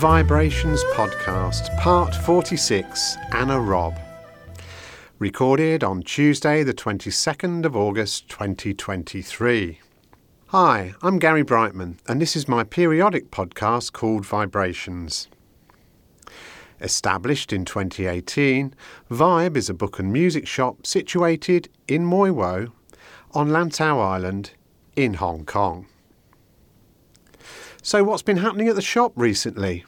Vibrations Podcast, Part 46 Anna Robb. Recorded on Tuesday, the 22nd of August 2023. Hi, I'm Gary Brightman, and this is my periodic podcast called Vibrations. Established in 2018, Vibe is a book and music shop situated in Mui Wo on Lantau Island in Hong Kong. So, what's been happening at the shop recently?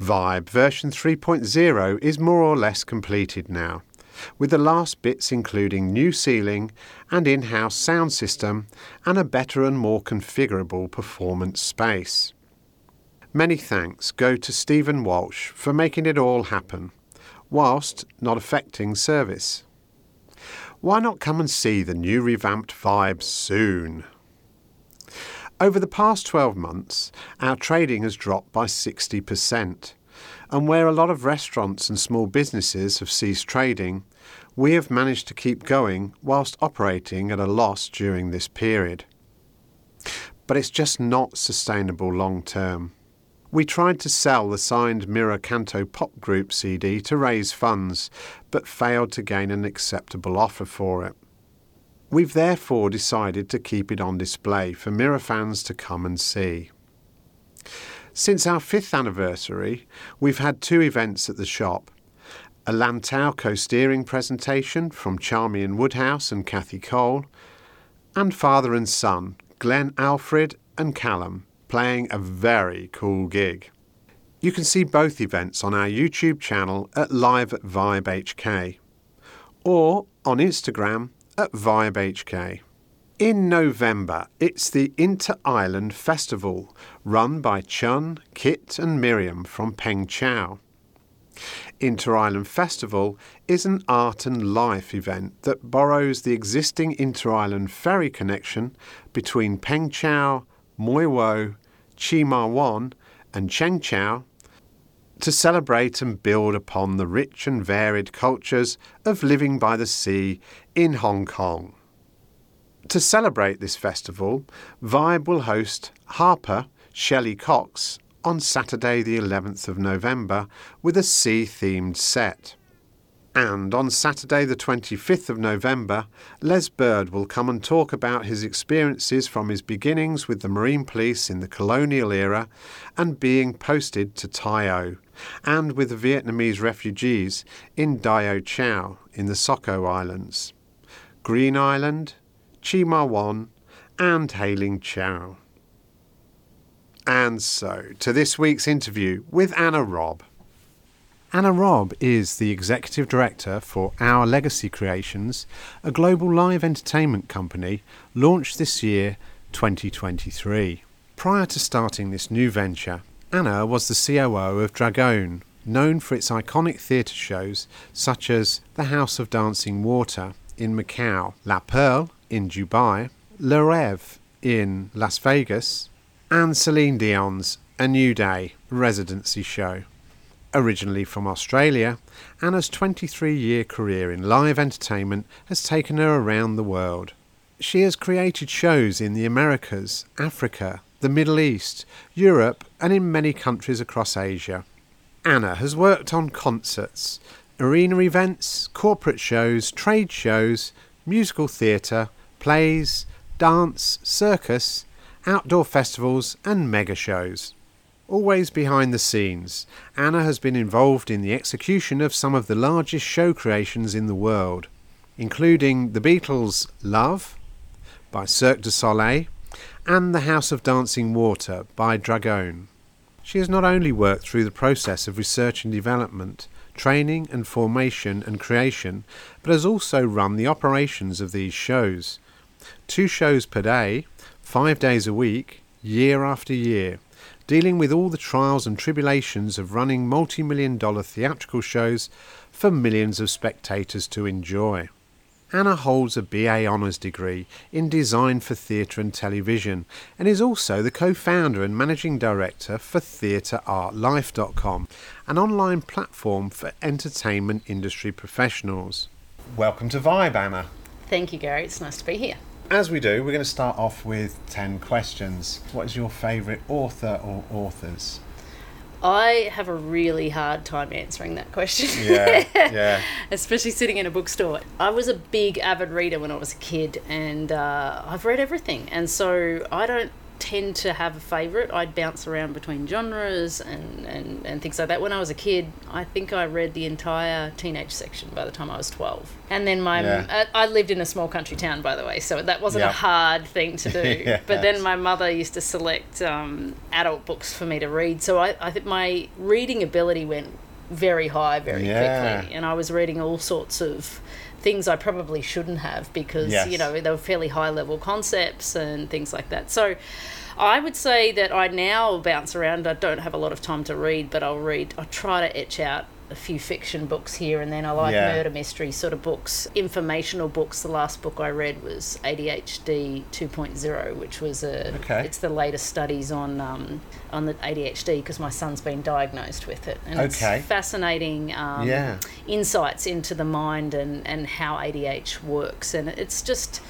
Vibe version 3.0 is more or less completed now, with the last bits including new ceiling and in house sound system and a better and more configurable performance space. Many thanks go to Stephen Walsh for making it all happen, whilst not affecting service. Why not come and see the new revamped Vibe soon? Over the past 12 months, our trading has dropped by 60%. And where a lot of restaurants and small businesses have ceased trading, we have managed to keep going whilst operating at a loss during this period. But it's just not sustainable long term. We tried to sell the signed Mirror Canto Pop Group CD to raise funds, but failed to gain an acceptable offer for it. We've therefore decided to keep it on display for Mirror fans to come and see. Since our fifth anniversary, we've had two events at the shop a Lantau co steering presentation from Charmian Woodhouse and Kathy Cole, and father and son, Glenn Alfred and Callum, playing a very cool gig. You can see both events on our YouTube channel at Live at Vibe HK or on Instagram at Vibe HK. In November, it's the Inter Island Festival, run by Chun, Kit, and Miriam from Peng Chau. Inter Island Festival is an art and life event that borrows the existing Inter Island ferry connection between Peng Chau, Mui Wo, Chi Ma Wan, and Cheung Chau to celebrate and build upon the rich and varied cultures of living by the sea in Hong Kong. To celebrate this festival, Vibe will host Harper Shelley Cox on Saturday, the 11th of November, with a sea themed set. And on Saturday, the 25th of November, Les Bird will come and talk about his experiences from his beginnings with the Marine Police in the colonial era and being posted to Tai O, and with Vietnamese refugees in Tai A Chau in the Soko Islands, Green Island, Chi Ma Wan, and Hei Ling Chau. And so, to this week's interview with Anna Robb. Anna Robb is the executive director for Our Legacy Creations, a global live entertainment company launched this year, 2023. Prior to starting this new venture, Anna was the COO of Dragone, known for its iconic theatre shows such as The House of Dancing Water in Macau, La Perle in Dubai, Le Rêve in Las Vegas, and Celine Dion's A New Day residency show. Originally from Australia, Anna's 23 year career in live entertainment has taken her around the world. She has created shows in the Americas, Africa, the Middle East, Europe, and in many countries across Asia. Anna has worked on concerts, arena events, corporate shows, trade shows, musical theatre, plays, dance, circus, outdoor festivals, and mega shows. Always behind the scenes, Anna has been involved in the execution of some of the largest show creations in the world, including the Beatles' Love by Cirque du Soleil and The House of Dancing Water by Dragone. She has not only worked through the process of research and development, training and formation and creation, but has also run the operations of these shows. Two shows per day, five days a week, year after year dealing with all the trials and tribulations of running multi million dollar theatrical shows for millions of spectators to enjoy. Anna holds a BA Honours degree in Design for Theatre and Television and is also the co founder and managing director for TheatreArtLife.com, an online platform for entertainment industry professionals. Welcome to Vibe, Anna. Thank you, Gary. It's nice to be here. As we do, we're going to start off with 10 questions. What is your favourite author or authors? I have a really hard time answering that question. Yeah, yeah. Especially sitting in a bookstore. I was a big avid reader when I was a kid, and uh, I've read everything. And so I don't tend to have a favourite. I'd bounce around between genres and, and, and things like that. When I was a kid, I think I read the entire teenage section by the time I was 12. And then my, Yeah. I, I lived in a small country town, by the way, so that wasn't Yeah. a hard thing to do. But then my mother used to select um, adult books for me to read. So I, I think my reading ability went very high very Yeah. quickly. And I was reading all sorts of things I probably shouldn't have because, Yes. you know, they were fairly high level concepts and things like that. So I would say that I now bounce around. I don't have a lot of time to read, but I'll read, I try to etch out a few fiction books here and then. I like Yeah. murder mystery sort of books, informational books. The last book I read was ADHD 2.0, which was a Okay. it's the latest studies on um, on the ADHD because my son's been diagnosed with it, and Okay. it's fascinating um, Yeah. insights into the mind and and how ADH works, and it's just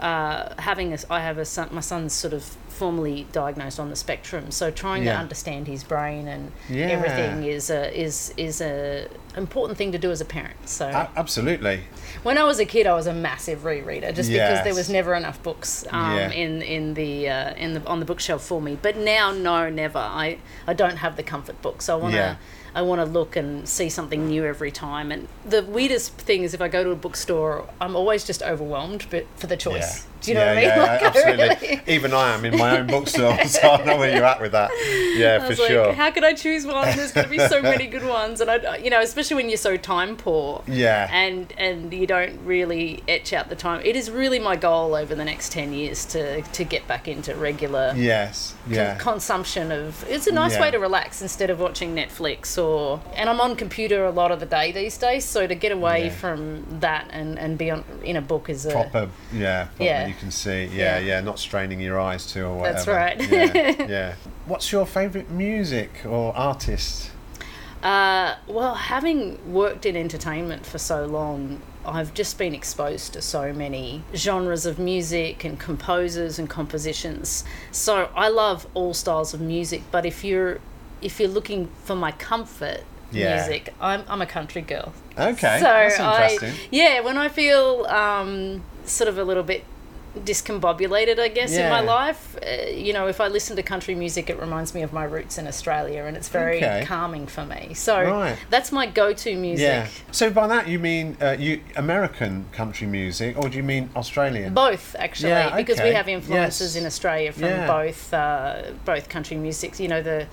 uh, having a, I have a son, my son's sort of formally diagnosed on the spectrum, so trying Yeah. to understand his brain and Yeah. everything is a is is a important thing to do as a parent. So absolutely. when I was a kid, I was a massive rereader, just because there was never enough books um, Yeah. in in the uh, in the on the bookshelf for me. But now, no, never. I I don't have the comfort books. I want to. I want to look and see something new every time. And the weirdest thing is if I go to a bookstore, I'm always just overwhelmed but for the choice. Do you know yeah, what I mean? Yeah, Like, I absolutely. really- Even I am in my own bookstore, so I know where you're at with that. Yeah, I for like, sure. how could I choose one? There's going to be so many good ones, and I, you know, especially when you're so time poor. Yeah. And and you don't really etch out the time. It is really my goal over the next ten years to to get back into regular yes. con- Yeah. consumption of. It's a nice Yeah. way to relax instead of watching Netflix or. And I'm on computer a lot of the day these days, so to get away Yeah. from that and and be on in a book is a. Proper. Yeah. Proper Yeah. You can see. Yeah, Yeah. yeah. Not straining your eyes to or whatever. That's right. yeah. Yeah. What's your favourite music or artist? Uh, well, having worked in entertainment for so long, I've just been exposed to so many genres of music and composers and compositions. So I love all styles of music, but if you're if you're looking for my comfort Yeah. music, I'm I'm a country girl. Okay. So that's I yeah, when I feel um, sort of a little bit discombobulated, I guess, in my life, uh, you know, if I listen to country music, it reminds me of my roots in Australia, and it's very Okay. calming for me. So Right. that's my go-to music. Yeah. So by that you mean uh, you American country music, or do you mean Australian? Both actually, Yeah, because we have influences Yes. in Australia from Yeah. both uh, both country music. You know the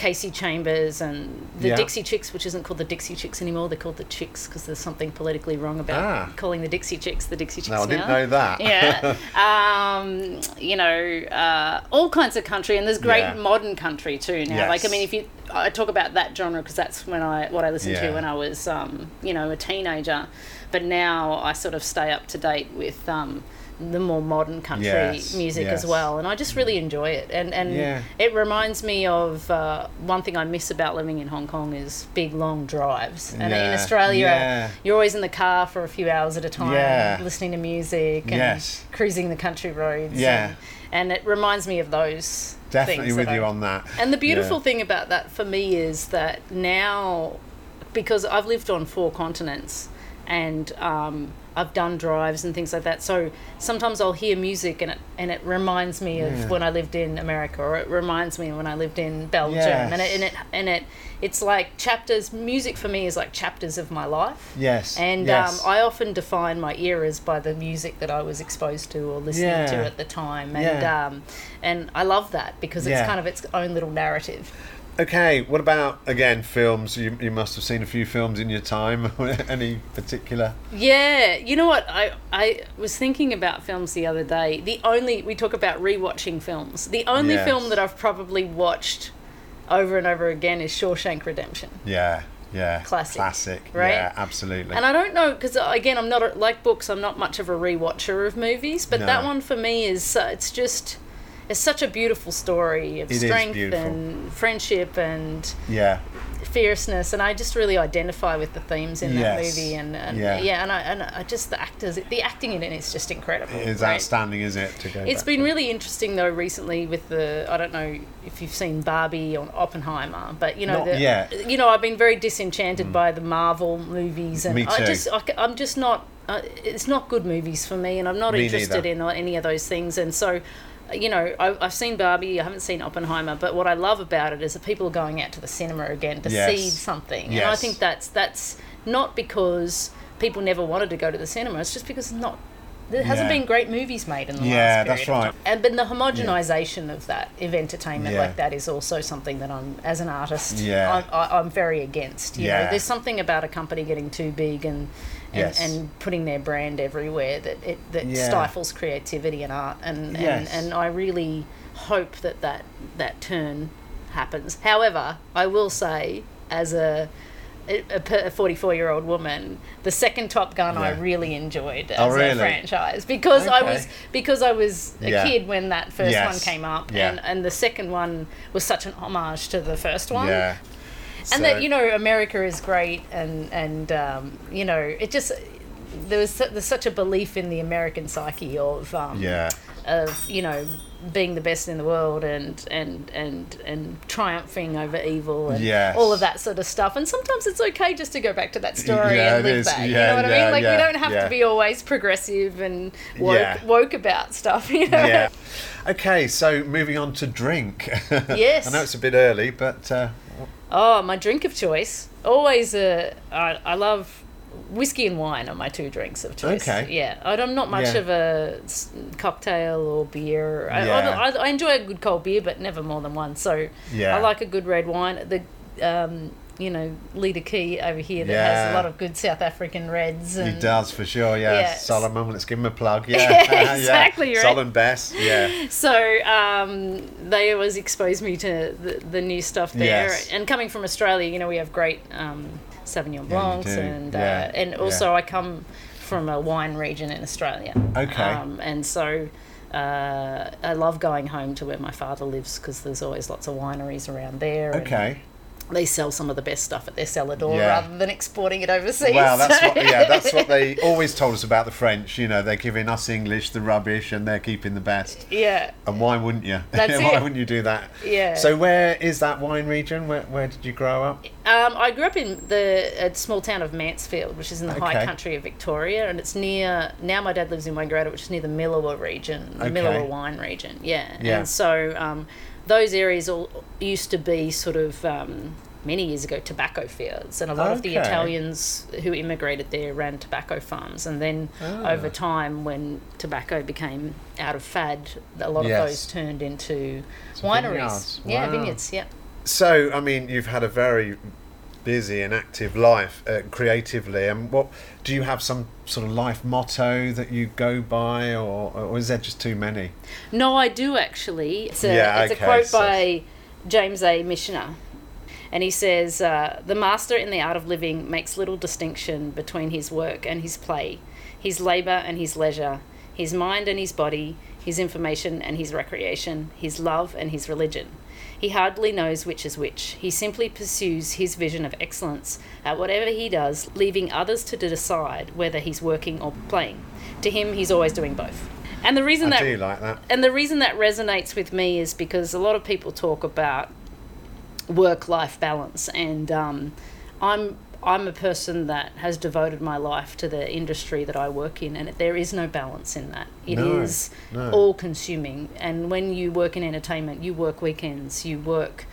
Kasey Chambers and the Yeah. Dixie Chicks, which isn't called the Dixie Chicks anymore. They're called the Chicks because there's something politically wrong about Ah. calling the Dixie Chicks the Dixie Chicks no, I didn't now. know that. yeah. Um, you know, uh, all kinds of country, and there's great Yeah. modern country too now. Like, I mean, if you, I talk about that genre because that's when I, what I listened Yeah. to when I was, um, you know, a teenager. But now I sort of stay up to date with um, the more modern country Yes, music as well, and I just really enjoy it. And and Yeah. it reminds me of uh, one thing I miss about living in Hong Kong is big long drives. And in Australia, yeah. you're always in the car for a few hours at a time, Yeah. listening to music and Yes. cruising the country roads. Yeah. And, and it reminds me of those. Definitely with that you I- on that. And the beautiful Yeah. thing about that for me is that now, because I've lived on four continents and um, I've done drives and things like that, so sometimes I'll hear music and it, and it reminds me of Yeah. when I lived in America or it reminds me when I lived in Belgium. And, it, and, it, and it it's like chapters, music for me is like chapters of my life. Yes. And yes. um, I often define my eras by the music that I was exposed to or listening to at the time, and Yeah. um, and I love that because it's Yeah. kind of its own little narrative. Okay, what about again films? You, you must have seen a few films in your time. Any particular? Yeah, you know what? I I was thinking about films the other day. The only we talk about rewatching films. The only Yes. film that I've probably watched over and over again is Shawshank Redemption. Yeah, yeah. Classic, Classic. right? Yeah, absolutely. And I don't know because again, I'm not a, like books. I'm not much of a rewatcher of movies, but No. that one for me is uh, it's just it's such a beautiful story of It strength and friendship and yeah, fierceness, and I just really identify with the themes in that Yes. movie, and, and Yeah. yeah. and I and I just the actors, the acting in it is just incredible. It's right? outstanding, is it? To go. It's been to- really interesting though recently with the I don't know if you've seen Barbie or Oppenheimer, but you know the, you know I've been very disenchanted by the Marvel movies, and Me I just I, am just not. Uh, it's not good movies for me, and I'm not Me interested neither. in any of those things, and so. You know, I, I've seen Barbie. I haven't seen Oppenheimer, but what I love about it is that people are going out to the cinema again to Yes. see something, and I think that's that's not because people never wanted to go to the cinema. It's just because not there hasn't Yeah. been great movies made in the Yeah, last period that's right. And but the homogenization of that of entertainment Yeah. like that is also something that I'm, as an artist, Yeah. I'm, I, I'm very against. You Yeah. know, there's something about a company getting too big and. And, Yes. and putting their brand everywhere that it that Yeah. stifles creativity and art and, Yes. and and I really hope that that that turn happens. However, I will say as a a 44 year old woman, the second Top Gun I really enjoyed oh, as Oh, really? a franchise because I was because I was a Yeah. kid when that first Yes. one came up, Yeah. and and the second one was such an homage to the first one. Yeah. And that you know America is great, and and um, you know it just there was there's such a belief in the American psyche of um, Yeah. of you know being the best in the world and and and and triumphing over evil and Yes. all of that sort of stuff. And sometimes it's okay just to go back to that story Yeah, and live is. that. you know what I mean? Like yeah, we don't have yeah. to be always progressive and woke Yeah. woke about stuff. You know? Yeah. Okay, so moving on to drink. Yes. I know it's a bit early, but uh, Oh, my drink of choice. Always a. I, I love whiskey and wine are my two drinks of choice. Okay. Yeah, I- I'm not much Yeah. of a cocktail or beer. I, Yeah. I, I enjoy a good cold beer, but never more than one. So Yeah. I like a good red wine. The um, you know, Leader Key over here that Yeah. has a lot of good South African reds. And he does for sure. Yeah. Yeah. Solomon, let's give him a plug. Yeah. Yeah, exactly, right. Solomon Bass. Yeah. So um, they always expose me to the, the new stuff there. Yes. And coming from Australia, you know, we have great um, Sauvignon Blancs, and Yeah, uh, and yeah. also I come from a wine region in Australia. Okay. Um, and so. Uh, I love going home to where my father lives because there's always lots of wineries around there. Okay. They sell some of the best stuff at their cellar door Yeah. rather than exporting it overseas. Well, that's so- what. Yeah, that's what they always told us about the French. You know, they're giving us English the rubbish, and they're keeping the best. yeah. And why wouldn't you? That's why it. wouldn't you do that? Yeah. So where is that wine region? Where Where did you grow up? Um, I grew up in the a small town of Mansfield, which is in the high country of Victoria, and it's near. Now my dad lives in Wangaratta, which is near the Milawa region, the Okay. Milawa wine region. Yeah, Yeah. and so um, those areas all used to be sort of. Um, Many years ago, tobacco fields, and a lot of the Italians who immigrated there ran tobacco farms. And then, Ah. over time, when tobacco became out of fad, a lot Yes. of those turned into wineries. vineyards. Yeah, Wow. vineyards. Yeah. So, I mean, you've had a very busy and active life uh, creatively. And what do you have some sort of life motto that you go by, or, or is there just too many? No, I do actually. It's a, Yeah, it's okay, a quote so- by James A. Michener. And he says, uh, The master in the art of living makes little distinction between his work and his play, his labour and his leisure, his mind and his body, his information and his recreation, his love and his religion. He hardly knows which is which. He simply pursues his vision of excellence at whatever he does, leaving others to decide whether he's working or playing. To him, he's always doing both. And the reason I that do like that. and the reason that resonates with me is because a lot of people talk about work life balance and um, I'm I'm a person that has devoted my life to the industry that I work in and there is no balance in that. It is No, no. all consuming and when you work in entertainment you work weekends, you work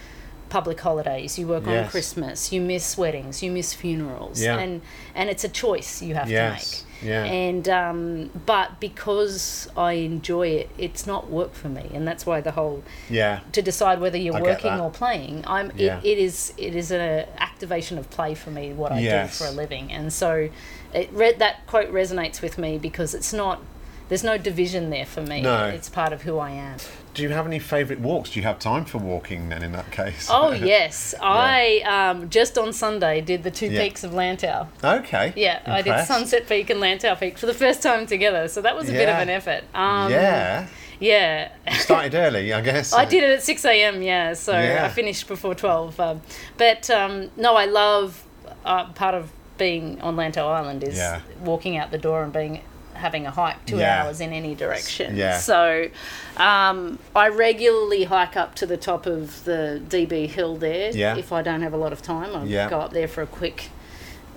public holidays, you work on Christmas, you miss weddings, you miss funerals Yeah. and and it's a choice you have Yes, to make. Yeah. And um, but because I enjoy it, it's not work for me, and that's why the whole Yeah. to decide whether you're I working or playing. I'm Yeah. it, it is it is an activation of play for me what I Yes. do for a living, and so it read that quote resonates with me because it's not. There's no division there for me. No. It's part of who I am. Do you have any favourite walks? Do you have time for walking then? In that case. Oh yes, I um, just on Sunday did the two Yeah. peaks of Lantau. okay. Yeah, I did Sunset Peak and Lantau Peak for the first time together, so that was a bit of an effort. Um, yeah. Yeah. Started early, I guess. I did it at 6 a.m., yeah, so Yeah. I finished before 12. Um, but um, no, I love uh, part of being on Lantau Island is Yeah. walking out the door and being having a hike two Yeah. hours in any direction. Yeah. So um, I regularly hike up to the top of the DB hill there. Yeah. If I don't have a lot of time, I'll Yeah. go up there for a quick,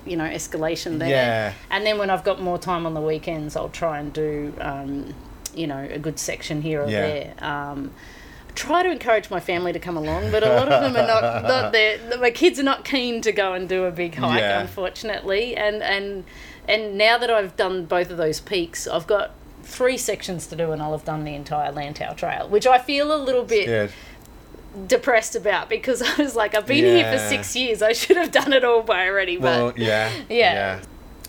you know, escalation there. Yeah. And then when I've got more time on the weekends, I'll try and do, um, you know, a good section here or Yeah. there. Um, try to encourage my family to come along, but a lot of them are not. not there. My kids are not keen to go and do a big hike, Yeah. unfortunately. And and and now that I've done both of those peaks, I've got three sections to do, and I'll have done the entire Lantau Trail, which I feel a little bit Good. depressed about because I was like, I've been here for six years. I should have done it all by already. But Well, yeah. Yeah.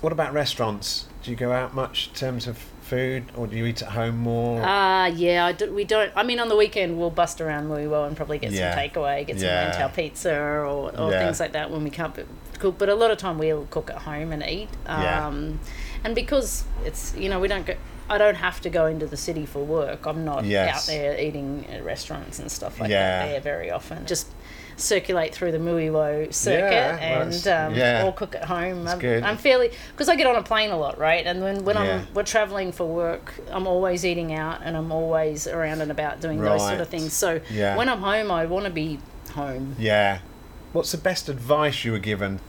What about restaurants? Do you go out much in terms of food, or do you eat at home more? Uh, yeah, I do, we don't. I mean, on the weekend we'll bust around Louisville and probably get Yeah. some takeaway, get some Yeah. Lantau pizza or, or Yeah. things like that when we can't cook. But a lot of time we'll cook at home and eat. Um, and because it's you know we don't go. I don't have to go into the city for work. I'm not Yes. out there eating at restaurants and stuff like that there very often. Just circulate through the Mui Wo circuit Yeah, and it's- um, yeah. or cook at home. I'm. I'm fairly because I get on a plane a lot, right? And when when Yeah. I'm we're traveling for work, I'm always eating out and I'm always around and about doing those sort of things. So Yeah. when I'm home, I want to be home. yeah. What's the best advice you were given?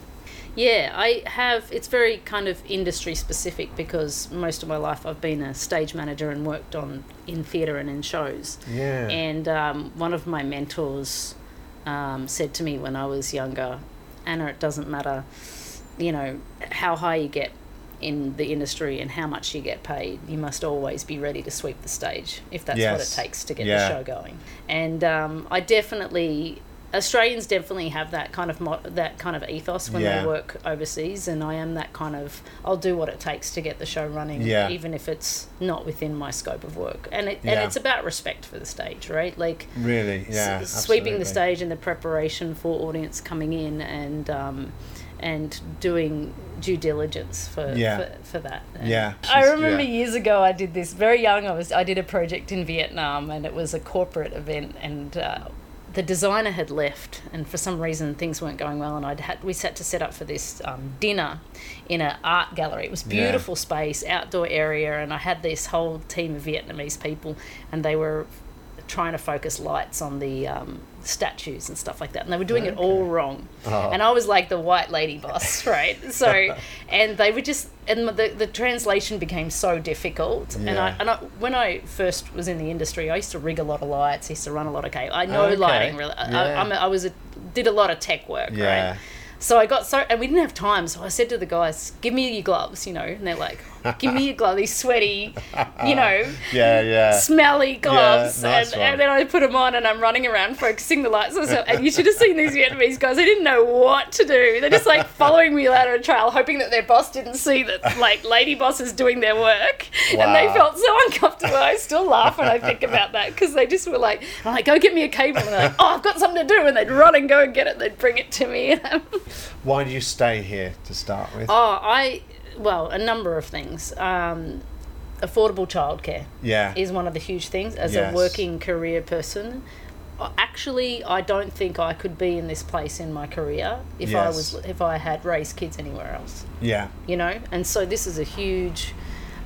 Yeah, I have. It's very kind of industry specific because most of my life I've been a stage manager and worked on in theatre and in shows. Yeah. And um, one of my mentors um, said to me when I was younger, Anna, it doesn't matter, you know, how high you get in the industry and how much you get paid. You must always be ready to sweep the stage if that's what it takes to get Yeah. the show going. And um, I definitely. Australians definitely have that kind of mo- that kind of ethos when Yeah. they work overseas, and I am that kind of. I'll do what it takes to get the show running, Yeah. even if it's not within my scope of work. And it, Yeah. and it's about respect for the stage, right? Like really? s- Yeah. sweeping the stage and the preparation for audience coming in and um, and doing due diligence for Yeah. for, for that. And Yeah. I remember yeah. years ago I did this very young. I was I did a project in Vietnam and it was a corporate event and. Uh, the designer had left, and for some reason things weren't going well. And I'd had we set to set up for this um, dinner in an art gallery. It was Yeah. beautiful space, outdoor area, and I had this whole team of Vietnamese people, and they were trying to focus lights on the um, statues and stuff like that, and they were doing it all wrong. Oh. And I was like the white lady boss, right? So, and they were just, and the the translation became so difficult. And I and I, when I first was in the industry, I used to rig a lot of lights, I used to run a lot of cable. I know Okay. lighting really. I, Yeah. I'm a, I was a, did a lot of tech work, Yeah. right? So I got so, and we didn't have time. So I said to the guys, "Give me your gloves," you know, and they're like, "Give me your gloves, these sweaty, you know, Yeah. Yeah. smelly gloves." nice and, and then I put them on, and I'm running around focusing the lights. And, so, and you should have seen these Vietnamese guys. They didn't know what to do. They're just like following me ladder a trail, hoping that their boss didn't see that like lady boss is doing their work, and they felt so uncomfortable. I still laugh when I think about that because they just were like, "I'm like, go get me a cable," and they're like, "Oh, I've got something to do," and they'd run and go and get it. They'd bring it to me. Why do you stay here to start with? Oh, I well, a number of things. Um, affordable childcare yeah. is one of the huge things as Yes. a working career person. Uh, Actually, I don't think I could be in this place in my career if I was if I had raised kids anywhere else. yeah. You know, and so this is a huge,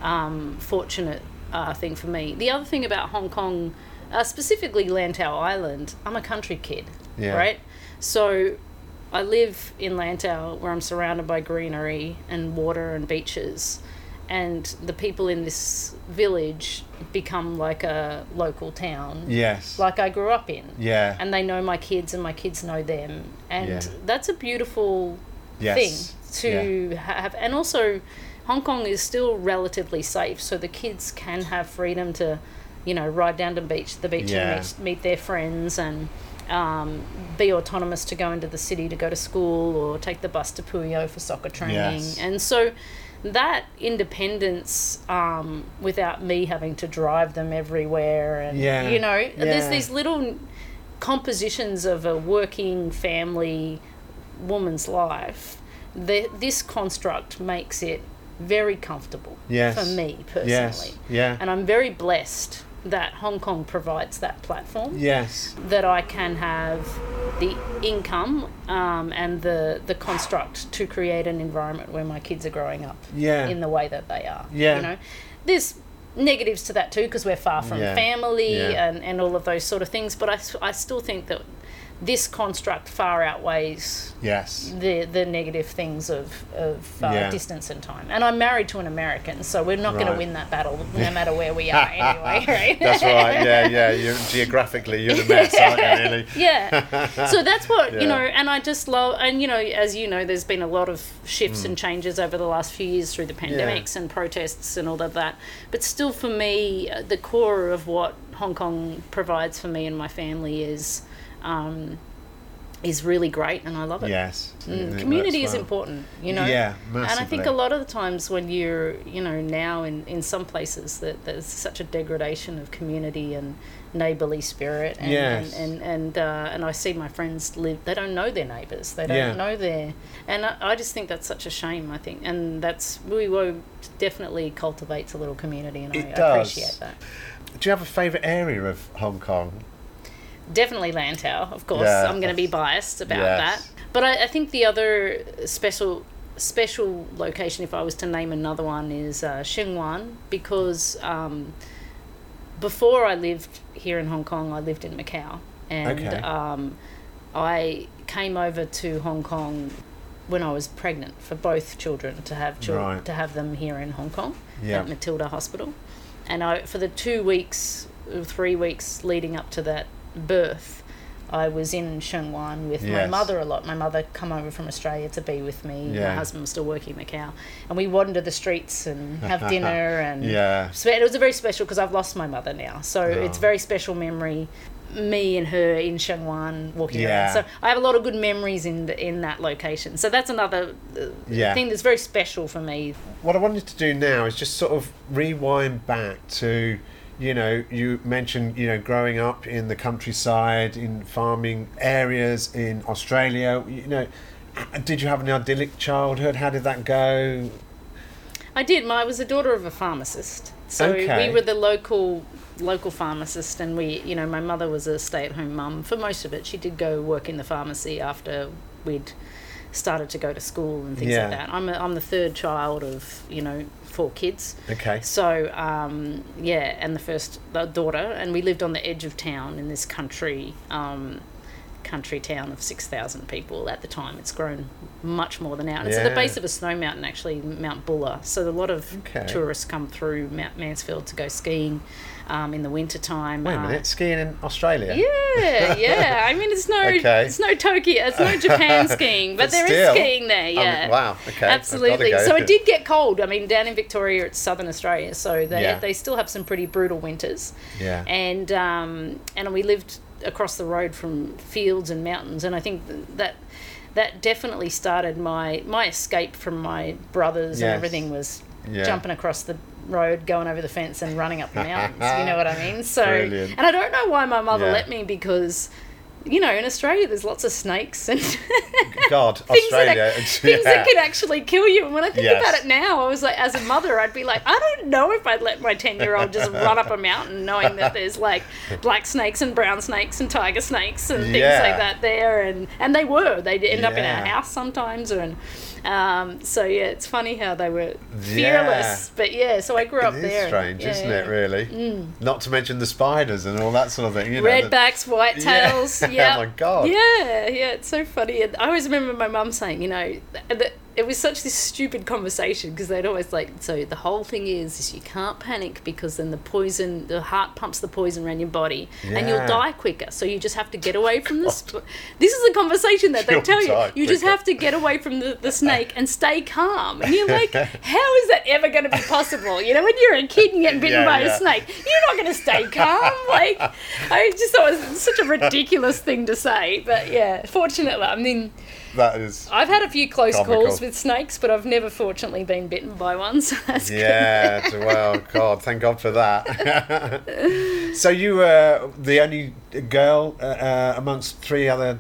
um, fortunate uh, thing for me. The other thing about Hong Kong, uh, specifically Lantau Island, I'm a country kid, Yeah. right? So I live in Lantau where I'm surrounded by greenery and water and beaches. And the people in this village become like a local town, Yes. like I grew up in. yeah. And they know my kids and my kids know them. And Yeah. that's a beautiful yes. thing to have. And also, Hong Kong is still relatively safe, so the kids can have freedom to, you know, ride down to the beach, the beach Yeah. and meet, meet their friends and um, be autonomous to go into the city to go to school or take the bus to Pui O for soccer training. Yes. And so that independence um, without me having to drive them everywhere and Yeah. you know there's these little compositions of a working family woman's life the, this construct makes it very comfortable Yes. for me personally Yes. Yeah. and i'm very blessed that Hong Kong provides that platform Yes. that I can have the income um, and the the construct to create an environment where my kids are growing up Yeah. in the way that they are. Yeah. You know, there's negatives to that too because we're far from Yeah. family Yeah. and, and all of those sort of things. But I, I still think that this construct far outweighs yes. the the negative things of of uh, Yeah. distance and time. And I'm married to an American, so we're not going to win that battle no matter where we are anyway, right? That's right. Yeah, yeah. You're geographically you're the mess, aren't you? Really. yeah. So that's what Yeah. you know, and I just love, and you know, as you know, there's been a lot of shifts Hmm. and changes over the last few years through the pandemics and protests and all of that. But still, for me, uh, the core of what Hong Kong provides for me and my family is. Um, is really great and I love it. Yes. Mm, It community is well. important, you know. Yeah, And I think a lot of the times when you're, you know, now in, in some places that there's such a degradation of community and neighbourly spirit, and Yes. and and and, uh, and I see my friends live. They don't know their neighbours. They don't Yeah. know their, and I, I just think that's such a shame. I think, and that's we were definitely cultivates a little community, and It I does. appreciate that. Do you have a favourite area of Hong Kong? Definitely Lantau, of course. Yeah, I'm going to be biased about yes. that. But I, I think the other special special location, if I was to name another one, is uh, Sheung Wan because um, before I lived here in Hong Kong, I lived in Macau, and Okay. um, I came over to Hong Kong when I was pregnant for both children to have children Right. to have them here in Hong Kong Yeah. at Matilda Hospital, and I for the two weeks, three weeks leading up to that birth, I was in Shenzhen with my mother a lot. My mother come over from Australia to be with me. Yeah. My husband was still working in Macau, and we wander the streets and have dinner and Yeah. It was a very special because I've lost my mother now, so it's Oh. a very special memory. Me and her in Shenzhen walking Yeah. around. So I have a lot of good memories in the, in that location. So that's another uh, Yeah. thing that's very special for me. What I wanted to do now is just sort of rewind back to, you know, you mentioned, you know, growing up in the countryside, in farming areas in Australia. You know, did you have an idyllic childhood? How did that go? I did. My, I was the daughter of a pharmacist, so Okay. we were the local local pharmacist, and we, you know, my mother was a stay at home mum for most of it. She did go work in the pharmacy after we'd started to go to school and things Yeah. like that. I'm a, I'm the third child of you know four kids. Okay. So um, yeah, and the first the daughter, and we lived on the edge of town in this country, um, country town of six thousand people at the time. It's grown much more than now, and it's at the base of a snow mountain, actually, Mount Buller. So a lot of Okay. tourists come through Mount Mansfield to go skiing um, in the winter time. Wait a Uh, minute, skiing in Australia? yeah, yeah. I mean, it's no, Okay. it's no Tokyo, it's no Japan skiing, but, But there is still, skiing there. Mean, Yeah, wow, okay, absolutely. go. So it did get cold. I mean, down in Victoria, it's southern Australia, so they Yeah. they still have some pretty brutal winters. Yeah. And um, and we lived across the road from fields and mountains, and I think that. That definitely started my my escape from my brothers and everything was Yeah. jumping across the road, going over the fence, and running up the mountains. you know what I mean? So, Brilliant. and I don't know why my mother Yeah. let me because, you know, in Australia there's lots of snakes and God, things, Australia. that, things yeah. that can actually kill you. And when I think Yes. about it now, I was like, as a mother, I'd be like, I don't know if I'd let my ten year old just run up a mountain knowing that there's like black snakes and brown snakes and tiger snakes and things Yeah. like that there, and and they were. They'd end up in our house sometimes, and um, so yeah, it's funny how they were fearless. But yeah, so I grew up It there. is strange, Yeah, isn't yeah. it? Really. Not to mention the spiders and all that sort of thing. You know, the- Redbacks, whitetails. Yeah. Yeah. Oh my God. Yeah, yeah, it's so funny. And I always remember my mum saying, you know, that it was such this stupid conversation because they'd always like, so the whole thing is, is you can't panic because then the poison, the heart pumps the poison around your body and you'll die quicker. So you just have to get away from the. Sp- this is the conversation that they tell you. You just have to get away from the, the snake and stay calm. And you're like, how is that ever going to be possible? You know, when you're a kid and getting bitten Yeah, by yeah. a snake, you're not going to stay calm. Like, I just thought it was such a ridiculous thing to say. But yeah, fortunately, I mean, that is. I've had a few close Comical. calls with snakes, but I've never fortunately been bitten by one. So that's good. Yeah, well, God, thank God for that. so you were the only girl uh, uh, amongst three other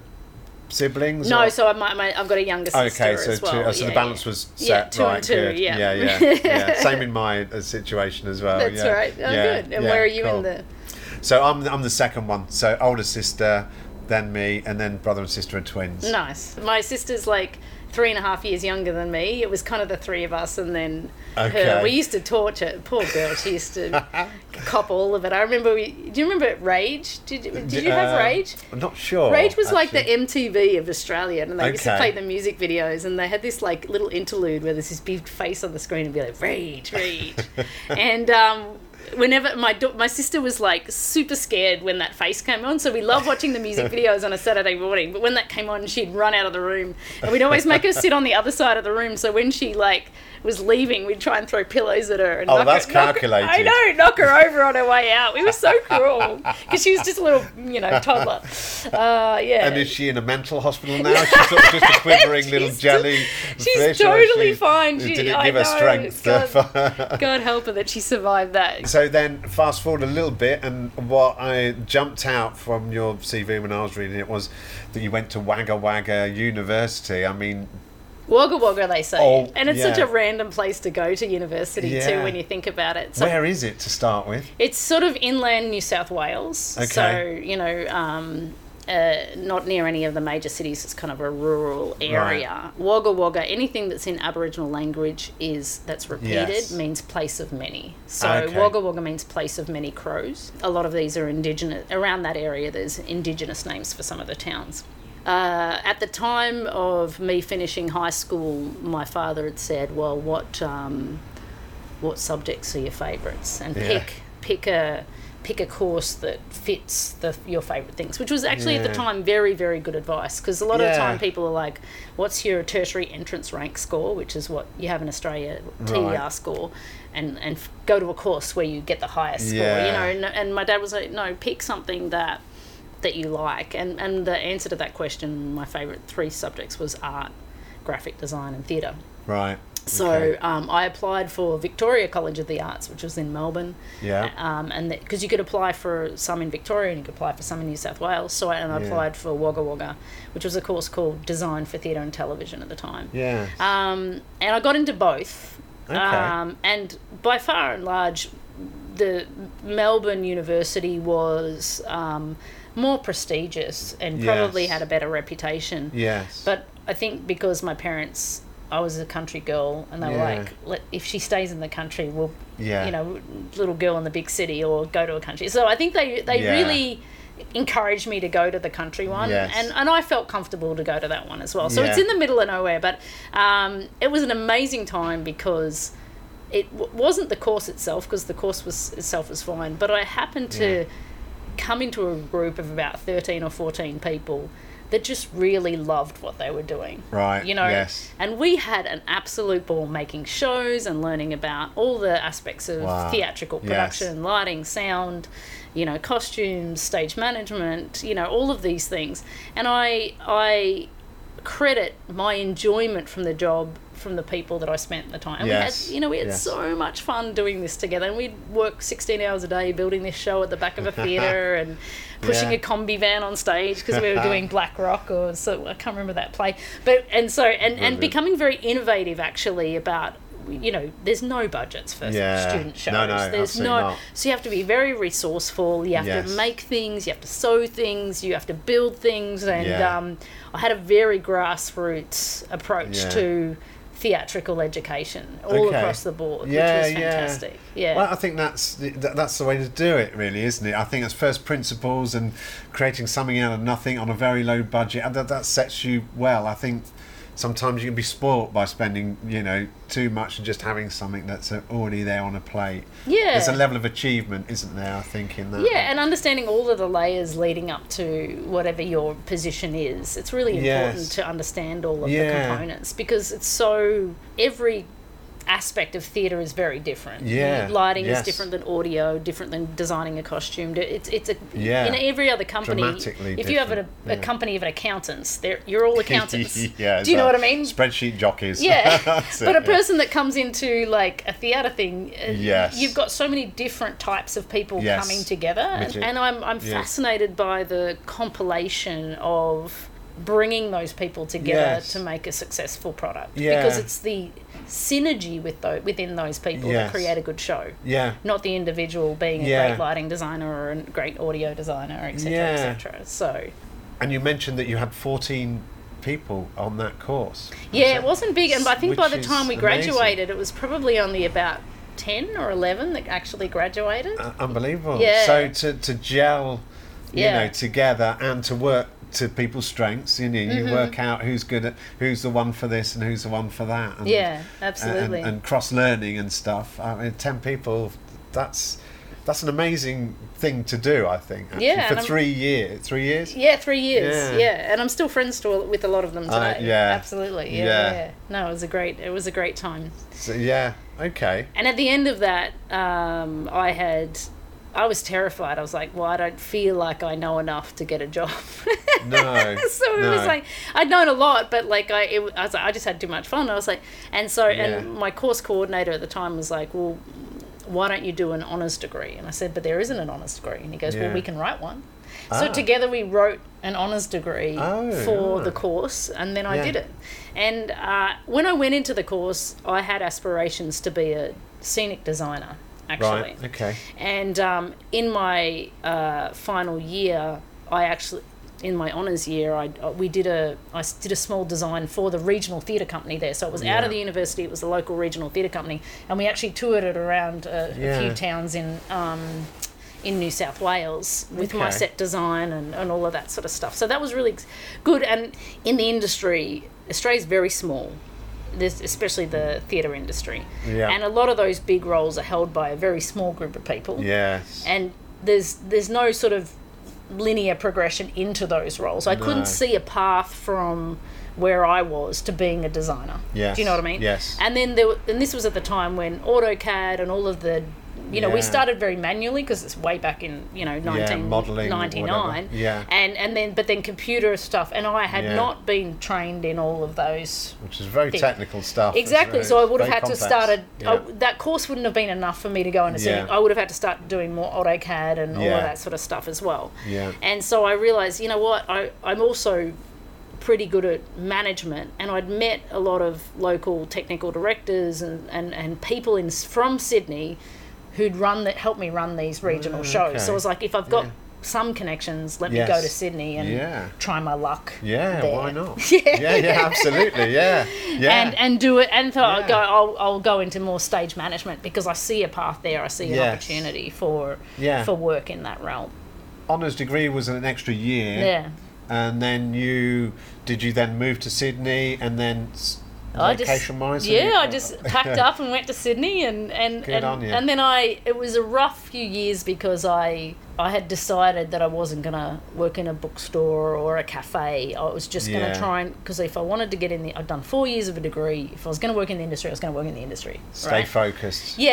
siblings? No, or- so I'm, I'm, I've got a younger sister Okay, so as well. two, oh, so yeah, the balance yeah. was Yeah, set two and right. two, good. yeah. yeah, yeah, yeah. Same in my uh, situation as well. That's yeah. right. Oh, Yeah, good. And yeah, where are you cool. in the So I'm I'm the second one. So older sister, then me, and then brother and sister are twins. Nice. My sister's like three and a half years younger than me. It was kind of the three of us, and then Okay. her. We used to torture. Poor girl. She used to cop all of it. I remember. We, do you remember Rage? Did Did you have Uh, Rage? I'm not sure. Rage was like the. MTV of Australia, and they used to play the music videos, and they had this like little interlude where there's this big face on the screen and be like Rage, Rage, and um, whenever my my sister was like super scared when that face came on, so we love watching the music videos on a Saturday morning. But when that came on, she'd run out of the room, and we'd always make her sit on the other side of the room. So when she like was leaving, we'd try and throw pillows at her. And Oh, knock that's her, knock calculated. I know, knock her over on her way out. We were so cruel because she was just a little, you know, toddler. Uh, yeah. And is she in a mental hospital now? She's sort of just a quivering little jelly she's fish. totally she- fine. She- did it I give her know, strength? God- God help her that she survived that. So then, fast forward a little bit, and what I jumped out from your CV when I was reading it was that you went to Wagga Wagga University. I mean, Wagga Wagga, they say. Oh, and it's such a random place to go to university, Yeah. too, when you think about it. So where is it to start with? It's sort of inland New South Wales. Okay. So, you know, um, uh, not near any of the major cities. It's kind of a rural area. Wagga Wagga, anything that's in Aboriginal language is that's repeated Yes. means place of many. So Okay. Wagga Wagga means place of many crows. A lot of these are indigenous. Around that area, there's indigenous names for some of the towns. Uh, at the time of me finishing high school, my father had said, "Well, what um, what subjects are your favourites?" and Yeah. pick pick a pick a course that fits the your favourite things, which was actually at the time very very good advice because a lot of the time people are like, "What's your tertiary entrance rank score?" which is what you have in Australia, TER Right. score, and and f- go to a course where you get the highest score. You know, and, and my dad was like, "No, pick something that." That you like and and the answer to that question my favorite three subjects was art graphic design and theatre Right. so Okay. um, I applied for Victoria College of the Arts, which was in Melbourne. Yeah. Um, and because you could apply for some in Victoria and you could apply for some in New South Wales. So I, and I Yeah. applied for Wagga Wagga, which was a course called Design for Theatre and Television at the time. Yeah. Um, and I got into both. Okay. Um, and by far and large, the Melbourne University was um, more prestigious and probably Yes. had a better reputation. yes. But I think because my parents, I was a country girl, and they were like, Let, if she stays in the country, we'll, Yeah. you know, little girl in the big city or go to a country. So I think they, they Yeah. really encouraged me to go to the country one. Yes. And, and I felt comfortable to go to that one as well. So it's in the middle of nowhere, but um, it was an amazing time because it w- wasn't the course itself because the course was itself was fine but i happened to Yeah. Come into a group of about 13 or 14 people that just really loved what they were doing Right, you know yes. and we had an absolute ball making shows and learning about all the aspects of Wow. theatrical Yes. production lighting sound you know costumes stage management you know all of these things and i i credit my enjoyment from the job from the people that I spent the time. And Yes, we had, you know, we had yes. so much fun doing this together, and we'd work 16 hours a day building this show at the back of a theatre and pushing Yeah. a Kombi van on stage because we were doing Black Rock or so I can't remember that play. But and so and and becoming very innovative actually about. You know, there's no budgets for Yeah. student shows. No, no, there's no, not. so you have to be very resourceful. You have Yes. to make things. You have to sew things. You have to build things. And Yeah. um, I had a very grassroots approach Yeah. to theatrical education all Okay. across the board, Yeah, which was fantastic. Yeah. Well, I think that's the, that's the way to do it, really, isn't it? I think it's first principles and creating something out of nothing on a very low budget, and that, that sets you well. I think sometimes you can be spoilt by spending, you know, too much and just having something that's already there on a plate. Yeah. There's a level of achievement, isn't there? I think in that. yeah, and understanding all of the layers leading up to whatever your position is. It's really important Yes. to understand all of the components because it's so every aspect of theatre is very different. Yeah, lighting yes. is different than audio, different than designing a costume. It's it's a Yeah. in every other company. Dramatically if you have a, a yeah. company of accountants, they're you're all accountants. yeah. Do you know what I mean? Spreadsheet jockeys. Yeah, but it, a yeah. person that comes into like a theatre thing, uh, Yes. you've got so many different types of people Yes. coming together, and, and I'm I'm yeah. fascinated by the compilation of bringing those people together Yes. to make a successful product Yeah. because it's the synergy with those, within those people Yes. that create a good show Yeah. not the individual being a great lighting designer or a great audio designer etc Yeah. etc so And you mentioned that you had 14 people on that course. yeah it wasn't big and i think by the time we amazing. graduated it was probably only about 10 or 11 that actually graduated Uh, unbelievable. Yeah. So to, to gel, you Yeah. know, together and to work to people's strengths, you know, you Mm-hmm. work out who's good at who's the one for this and who's the one for that. And, yeah absolutely and cross learning and stuff. I mean, 10 people, that's that's an amazing thing to do, I think. Actually, Yeah, For three years. Three years? Yeah, three years. Yeah. Yeah. and I'm still friends to, with a lot of them Uh, today. yeah. absolutely. Yeah, Yeah. yeah, No, it was a great. It was a great time. So, yeah. Okay. And at the end of that, um, I had. I was terrified. I was like, "Well, I don't feel like I know enough to get a job." No. so it no. was like I'd known a lot, but like I, it, I was like, I just had too much fun. I was like, and so, Yeah. and my course coordinator at the time was like, "Well, why don't you do an honours degree?" And I said, "But there isn't an honours degree." And he goes, Yeah. "Well, we can write one." So Ah. together we wrote an honours degree Oh, for right. the course, and then I Yeah. did it. And uh, when I went into the course, I had aspirations to be a scenic designer, actually. Right. Okay. And um, in my uh, final year, I actually, in my honours year, I uh, we did a I did a small design for the regional theatre company there. So it was out of the university. It was the local regional theatre company, and we actually toured it around a, a few towns in. Um, in New South Wales with my set design and, and all of that sort of stuff. So that was really good. And in the industry, Australia's very small, this, especially the theatre industry. Yeah. And a lot of those big roles are held by a very small group of people Yes. and there's there's no sort of linear progression into those roles. I No. couldn't see a path from where I was to being a designer. Yes. Do you know what I mean? Yes. And then there, were- and this was at the time when AutoCAD and all of the you know, we started very manually because it's way back in you know 1999, whatever. Yeah. and and then but then computer stuff, and I had Yeah. not been trained in all of those Which is very thing. technical stuff. Exactly. So I would have had to complex. start a Yeah. I- that course wouldn't have been enough for me to go into Yeah. I would have had to start doing more AutoCAD and all of that sort of stuff as well. Yeah. And so I realized, you know what, I, I'm also pretty good at management and I'd met a lot of local technical directors and, and, and people in from Sydney who'd run that helped me run these regional shows. Ah, okay. So I was like, if I've got Yeah. some connections, let me go to Sydney and Yeah. try my luck. Yeah, there. why not? Yeah. yeah, yeah, absolutely. Yeah. Yeah. and and do it and so I'll go I'll, I'll go into more stage management because I see a path there I see an Yes. opportunity for Yeah. for work in that realm honours degree was an extra year. yeah And then you did you then move to Sydney and then s- I just yeah I just packed up and went to Sydney and and Good and, and then I it was a rough few years because I I had decided that I wasn't gonna work in a bookstore or a cafe I was just gonna Yeah. try and because if I wanted to get in the I'd done four years of a degree if I was gonna work in the industry I was gonna work in the industry Stay right? focused. Yeah,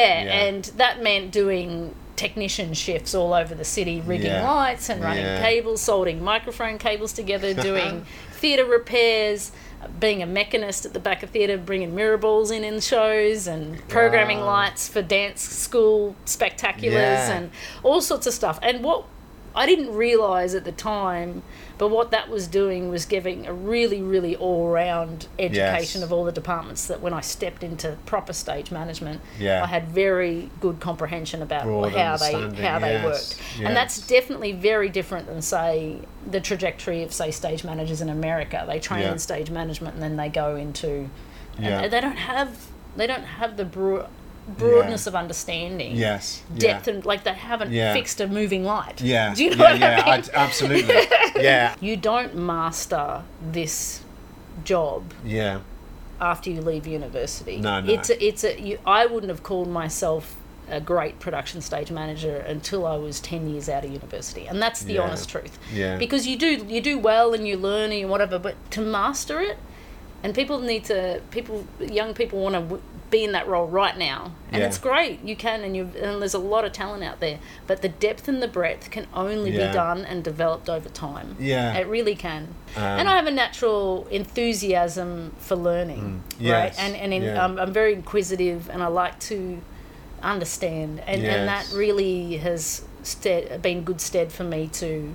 and that meant doing technician shifts all over the city, rigging Yeah. lights and running Yeah. cables, soldering microphone cables together, doing theatre repairs, being a mechanist at the back of theatre, bringing mirror balls in in shows, and programming Wow. lights for dance school spectaculars Yeah. and all sorts of stuff. And what I didn't realise at the time, but what that was doing was giving a really, really all round education Yes. of all the departments that when I stepped into proper stage management, Yeah. I had very good comprehension about Broad how they how they yes, worked. yes. And that's definitely very different than say the trajectory of say stage managers in America. They train Yeah. in stage management and then they go into Yeah. and they don't have they don't have the broad, broadness of understanding Yes. depth yeah. and like they haven't Yeah. fixed a moving light. Yeah. Do you know yeah, what yeah, I mean? I'd- absolutely. yeah. You don't master this job Yeah. after you leave university. No, no. It's a, it's a you, I wouldn't have called myself a great production stage manager until I was 10 years out of university. And that's the Yeah. honest truth. Yeah. Because you do you do well and you learn and whatever, but to master it and people need to people young people want to w- be in that role right now. And Yeah. it's great. You can and you and there's a lot of talent out there, but the depth and the breadth can only Yeah. be done and developed over time. Yeah. It really can. Um, and I have a natural enthusiasm for learning, Mm. Yes, right? And and in, yeah. um, I'm very inquisitive, and I like to understand, and, and that really has stead, been good stead for me to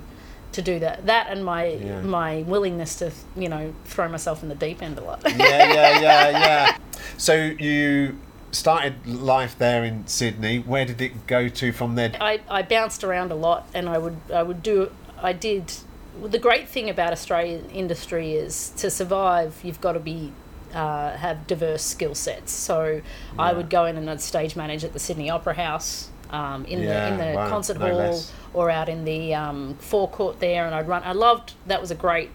to do that. That and my Yeah. my willingness to you know throw myself in the deep end a lot. yeah, yeah, yeah, yeah. So you started life there in Sydney. Where did it go to from there? I, I bounced around a lot and I would I would do I did the great thing about Australian industry is to survive you've got to be uh, have diverse skill sets so I would go in and I'd stage manage at the Sydney Opera House um, in Yeah, the in the wow, concert no hall less. or out in the um, forecourt there and I'd run I loved that was a great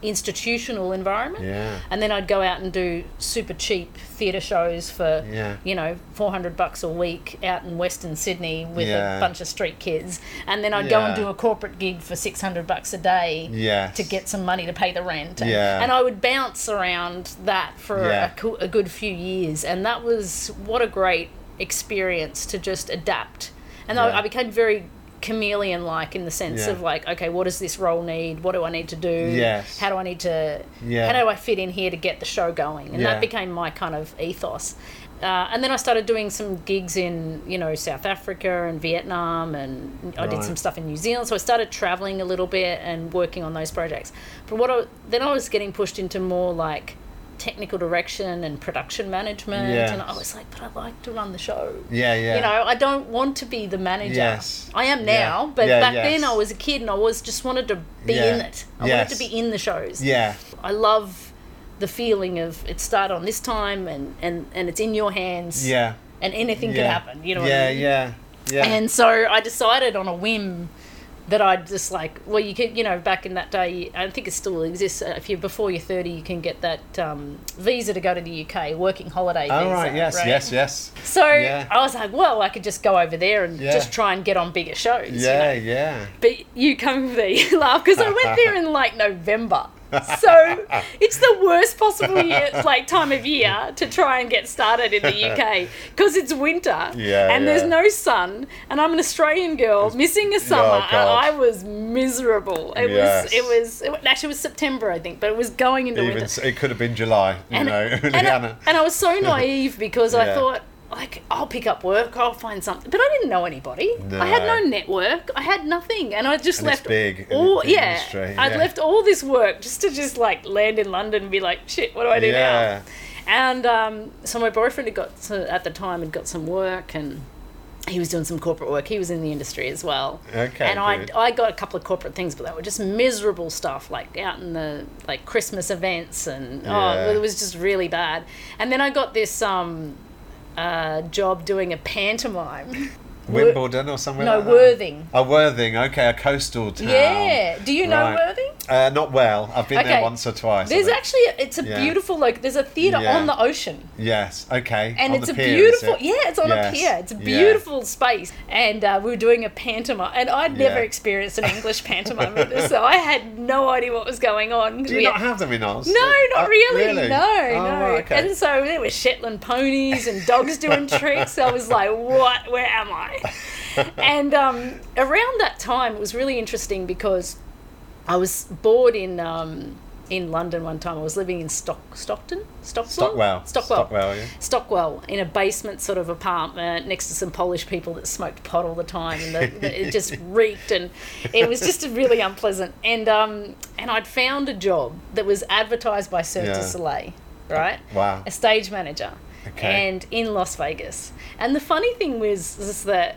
institutional environment Yeah, and then I'd go out and do super cheap theatre shows for yeah, you know, 400 bucks a week out in Western Sydney with Yeah. a bunch of street kids. And then I'd go and do a corporate gig for 600 bucks a day yeah. to get some money to pay the rent. And, Yeah. and I would bounce around that for a, a good few years. And that was what a great experience to just adapt. And Yeah. I, I became very chameleon like in the sense Yeah. of like okay what does this role need what do i need to do Yes. how do i need to Yeah. how do i fit in here to get the show going and Yeah. that became my kind of ethos uh, and then I started doing some gigs in, you know, South Africa and Vietnam, and I did some stuff in New Zealand. So I started traveling a little bit and working on those projects. But what I, then I was getting pushed into more like technical direction and production management, Yes. and I was like, but I like to run the show. yeah, yeah. You know, I don't want to be the manager. Yes. I am Yeah. now, but Yeah, back yes. then I was a kid and I was just wanted to be Yeah. in it. I Yes. wanted to be in the shows. yeah, I love the feeling of it started on this time and, and, and it's in your hands yeah. and anything yeah. could happen. You know yeah, I mean? yeah, yeah. And so I decided on a whim that I'd just like, well, you could, you know, back in that day, I think it still exists. If you're before you're 30, you can get that um, visa to go to the UK, working holiday oh, visa. right, yes, yes, yes. So Yeah. I was like, well, I could just go over there and Yeah. just try and get on bigger shows. you Yeah, know? yeah. But you come with me laugh because I went there in like November. So it's the worst possible year, like time of year to try and get started in the UK because it's winter Yeah, and there's no sun and I'm an Australian girl missing a summer oh, and I was miserable. It Yes. was it was it, actually it was September I think, but it was going into Even winter. it could have been July, you And, know, and, I, and I was so naive because I thought, like, I'll pick up work, I'll find something. But I didn't know anybody. I had No. no network. I had nothing, and I just And it's left big all. yeah, industry, I'd left all this work just to just like land in London and be like, shit, what do I do yeah, now? And um, so my boyfriend had got to, at the time had got some work and. He was doing some corporate work. He was in the industry as well. Okay, And I. I got a couple of corporate things, but they were just miserable stuff, like out in the like Christmas events, and Yeah. oh, it was just really bad. And then I got this um, uh, job doing a pantomime. Wimbledon or somewhere. no, like? Worthing. Oh, Worthing. Okay, a coastal town. Yeah. Do you know Right. Worthing? Uh, not well. I've been there once or twice. There's actually it's a Yeah. beautiful like there's a theatre Yeah. on the ocean. Yes. Okay. and on it's a pier, beautiful it? yeah it's on Yes. a pier it's a Yeah. beautiful space and uh, we were doing a pantomime and i'd never Yeah. experienced an english pantomime so i had no idea what was going on Do you not had- have them in Oz? no, not Uh, really. No, Oh, no. right, okay. And so there were Shetland ponies and dogs doing tricks. I was like, what? Where am I? And um, around that time, it was really interesting because I was bored in um, in London one time. I was living in Stock Stockton, Stockwell, Stockwell. Stockwell, Stockwell, yeah. Stockwell, in a basement sort of apartment next to some Polish people that smoked pot all the time, and the, the, it just reeked, and it was just really unpleasant. And um, and I'd found a job that was advertised by Cirque Yeah. du Soleil, right? Wow. A stage manager, Okay. and in Las Vegas. And the funny thing was is that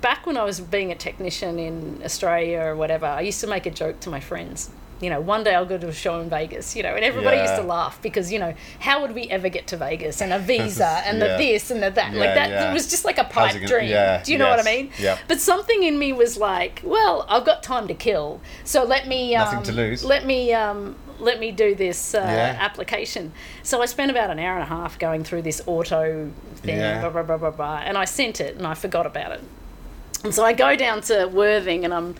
back when I was being a technician in Australia or whatever, I used to make a joke to my friends. You know, one day I'll go to a show in Vegas, you know, and everybody used to laugh because, you know, how would we ever get to Vegas and a visa and Yeah. the this and the that? Yeah, like that yeah. it was just like a pipe gonna- dream. yeah, Do you know what I mean? yeah. But something in me was like, well, I've got time to kill, so let me um, Nothing to lose. Let me um, let me do this uh, Yeah. application. So I spent about an hour and a half going through this auto thing, Yeah. blah, blah, blah, blah, blah, and I sent it and I forgot about it. And so I go down to Worthing and I'm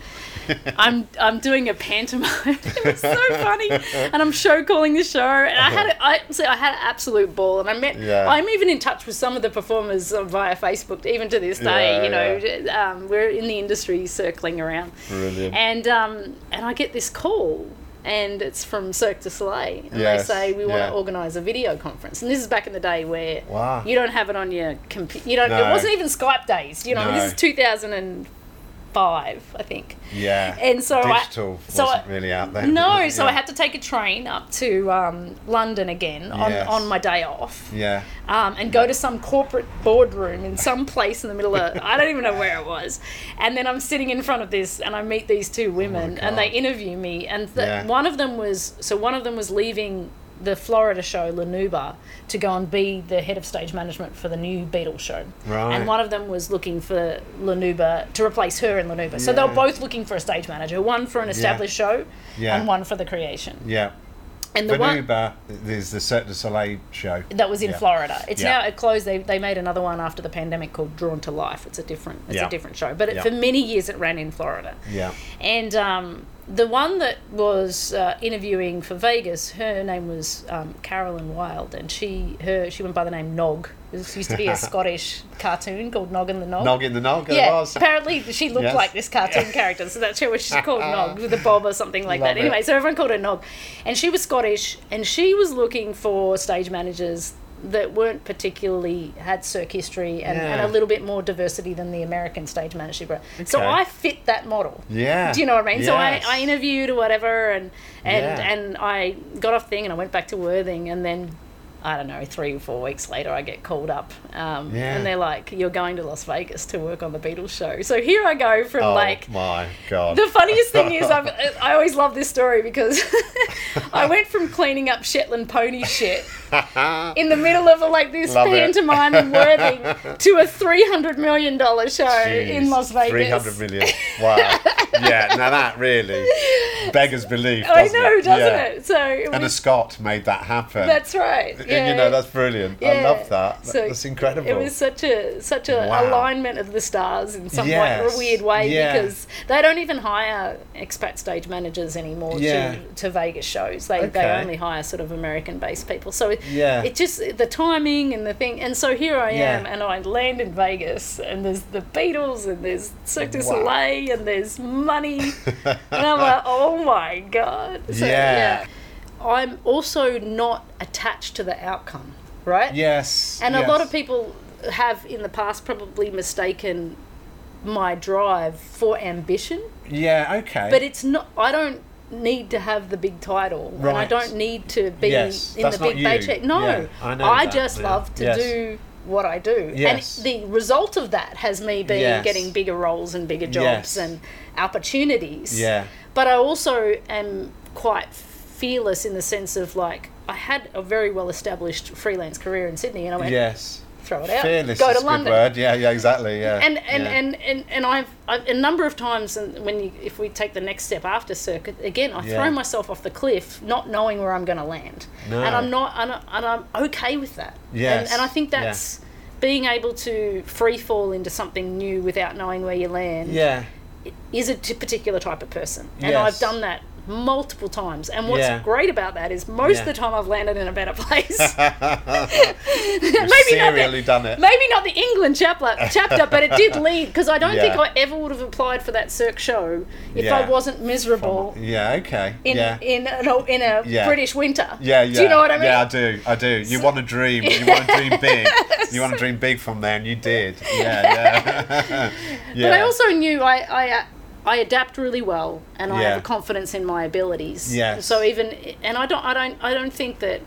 I'm I'm doing a pantomime. it was so funny, and I'm show calling the show. And I had a, I so I had an absolute ball, and I met. Yeah. I'm even in touch with some of the performers via Facebook, even to this day. Yeah, you know, um, we're in the industry circling around, Brilliant. and um, and I get this call. And it's from Cirque du Soleil, and Yes, they say we want yeah. to organise a video conference. And this is back in the day where Wow. you don't have it on your computer. You don't. It wasn't even Skype days. You know, No. this is 2005 five, I think. Yeah. And so I- digital so wasn't I- really out then. No, so. I had to take a train up to um, London again on, Yes. on my day off. Yeah. um, and go to some corporate boardroom in some place in the middle of I don't even know where it was, and then I'm sitting in front of this and I meet these two women and they interview me and the, Yeah. one of them was so one of them was leaving the Florida show La Nouba to go and be the head of stage management for the new Beatles show, Right. and one of them was looking for La Nouba to replace her in La Nouba. So they were both looking for a stage manager, one for an established show, Yeah. and one for the creation. Yeah. And the one La Nouba is the Cirque du Soleil show. that was in Yeah. Florida. It's Yeah. now it closed. They, they made another one after the pandemic called Drawn to Life. It's a different it's Yeah. a different show, but it, Yeah. for many years it ran in Florida. Yeah. And um, the one that was uh, interviewing for Vegas, her name was um, Carolyn Wild, and she her she went by the name Nog. This used to be a Scottish cartoon called Noggin the Nog. Nog in the Nog, it Yeah, was. apparently she looked Yes. like this cartoon character, so that's why she's called Nog with a bob or something like Love that. it. Anyway, so everyone called her Nog, and she was Scottish, and she was looking for stage managers that weren't particularly had Cirque history and, and a little bit more diversity than the American stage manager. So I fit that model. Yeah. Do you know what I mean? So I, I interviewed or whatever, and and Yeah. and I got off thing, and I went back to Worthing, and then. I don't know, three or four weeks later, I get called up, um, Yeah. and they're like, "You're going to Las Vegas to work on the Beatles show." So here I go from Oh like my god. the funniest thing is I've, I always love this story because I went from cleaning up Shetland pony shit in the middle of like this Love pantomime in Worthing to a three hundred million dollar show in Las Vegas. 300 million. Wow. yeah, now that really beggars belief. I know, it? doesn't Yeah. it? So it And a was, Scot made that happen. that's right. Yeah. You know, that's brilliant. I love that. So that's incredible. It was such a such a Wow. alignment of the stars in some way, Yes. a weird way Yeah. because they don't even hire expat stage managers anymore Yeah. to, to Vegas shows. They they only hire sort of American based people. So it, Yeah. it just the timing and the thing. And so here I am, Yeah. and I land in Vegas, and there's the Beatles, and there's Cirque du Wow. Soleil, and there's money, and I'm like, oh my god. So, Yeah. I'm also not attached to the outcome, right? yes. And a lot of people have in the past probably mistaken my drive for ambition, Yeah, okay. but it's not. I don't need to have the big title, and I don't need to be Yes, in the big paycheck. No, Yeah, I know that, just yeah. love to Yes. do what I do, Yes. and the result of that has me been Yes. getting bigger roles and bigger jobs Yes. and opportunities. Yeah. But I also am quite fearless in the sense of like I had a very well established freelance career in Sydney, and I went Yes. throw it out, Fearless go to a London. good word. Yeah, yeah, exactly. Yeah. And and, yeah. and, and and I've, I've a number of times, and when you, if we take the next step after circuit again, I Yeah. throw myself off the cliff, not knowing where I'm going to land, No. and I'm not, and, I, and I'm okay with that. Yes. and, and I think Yeah. that's being able to free fall into something new without knowing where you land yeah. is a t- particular type of person, and Yes. I've done that multiple times. And what's Yeah. great about that is most Yeah. of the time I've landed in a better place. Maybe not the, done it. maybe not the England chapter, chapter, but it did lead because I don't Yeah. think I ever would have applied for that Cirque show if. I wasn't miserable Yeah, okay. in yeah. in a, in a. British winter. Yeah, yeah. Do you know what I mean? Yeah, I do. I do. You want to dream. You want to dream big. You want to dream big from there, and you did. Yeah, yeah. yeah. But I also knew I I, uh, I adapt really well, and I Yeah. have a confidence in my abilities. Yes. So even and I don't I don't I don't think that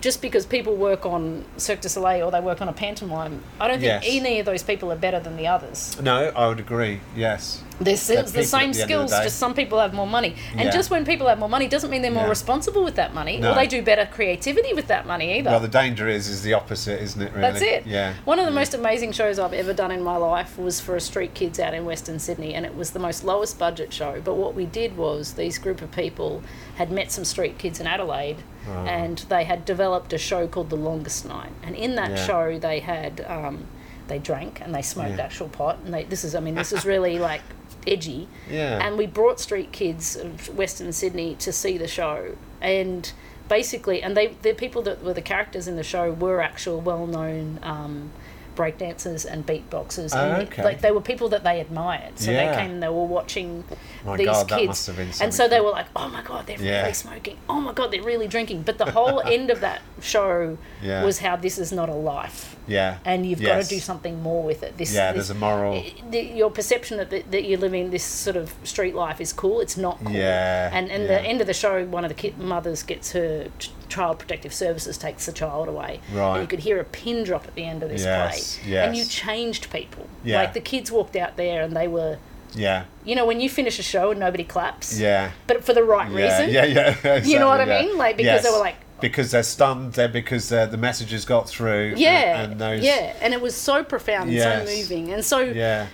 just because people work on Cirque du Soleil or they work on a pantomime, I don't think Yes. any of those people are better than the others. No, I would agree. Yes. They're, s- the same the end the skills, just some people have more money. And Yeah. just when people have more money doesn't mean they're more Yeah. responsible with that money No. or they do better creativity with that money either. Well, the danger is, is the opposite, isn't it? Really. That's it. Yeah. One of the most amazing shows I've ever done in my life was for a street kids out in Western Sydney, and it was the most lowest budget show. But what we did was these group of people had met some street kids in Adelaide, Wow. and they had developed a show called The Longest Night. And in that Yeah. show, they had um, they drank and they smoked Yeah. actual pot, and they this is I mean this is really like edgy. Yeah. And we brought street kids of Western Sydney to see the show, and basically, and they the people that were the characters in the show were actual well-known um, breakdancers and beatboxers. Oh, and ah, okay. Like they were people that they admired. So Yeah. they came and they were watching My these God, kids. must have been and so they were like, oh my God, they're Yeah. really smoking. Oh my God, they're really drinking. But the whole end of that show Yeah. was how this is not a life. Yeah. And you've got to do something more with it. This, Yeah, this, there's a moral. the, your perception that, that, that you're living this sort of street life is cool. It's not cool. Yeah, And and the end of the show, one of the kid, mothers gets her child protective services takes the child away. Right. And you could hear a pin drop at the end of this Yes, play. yes. And you changed people. Yeah. Like the kids walked out there and they were, Yeah. you know, when you finish a show and nobody claps. Yeah. But for the right Yeah, reason. yeah, yeah. You know what I mean? Like, because they were like- because they're stunned, they're because uh, the messages got through. Yeah, and those. yeah, and it was so profound and Yes. so moving, and so Yeah,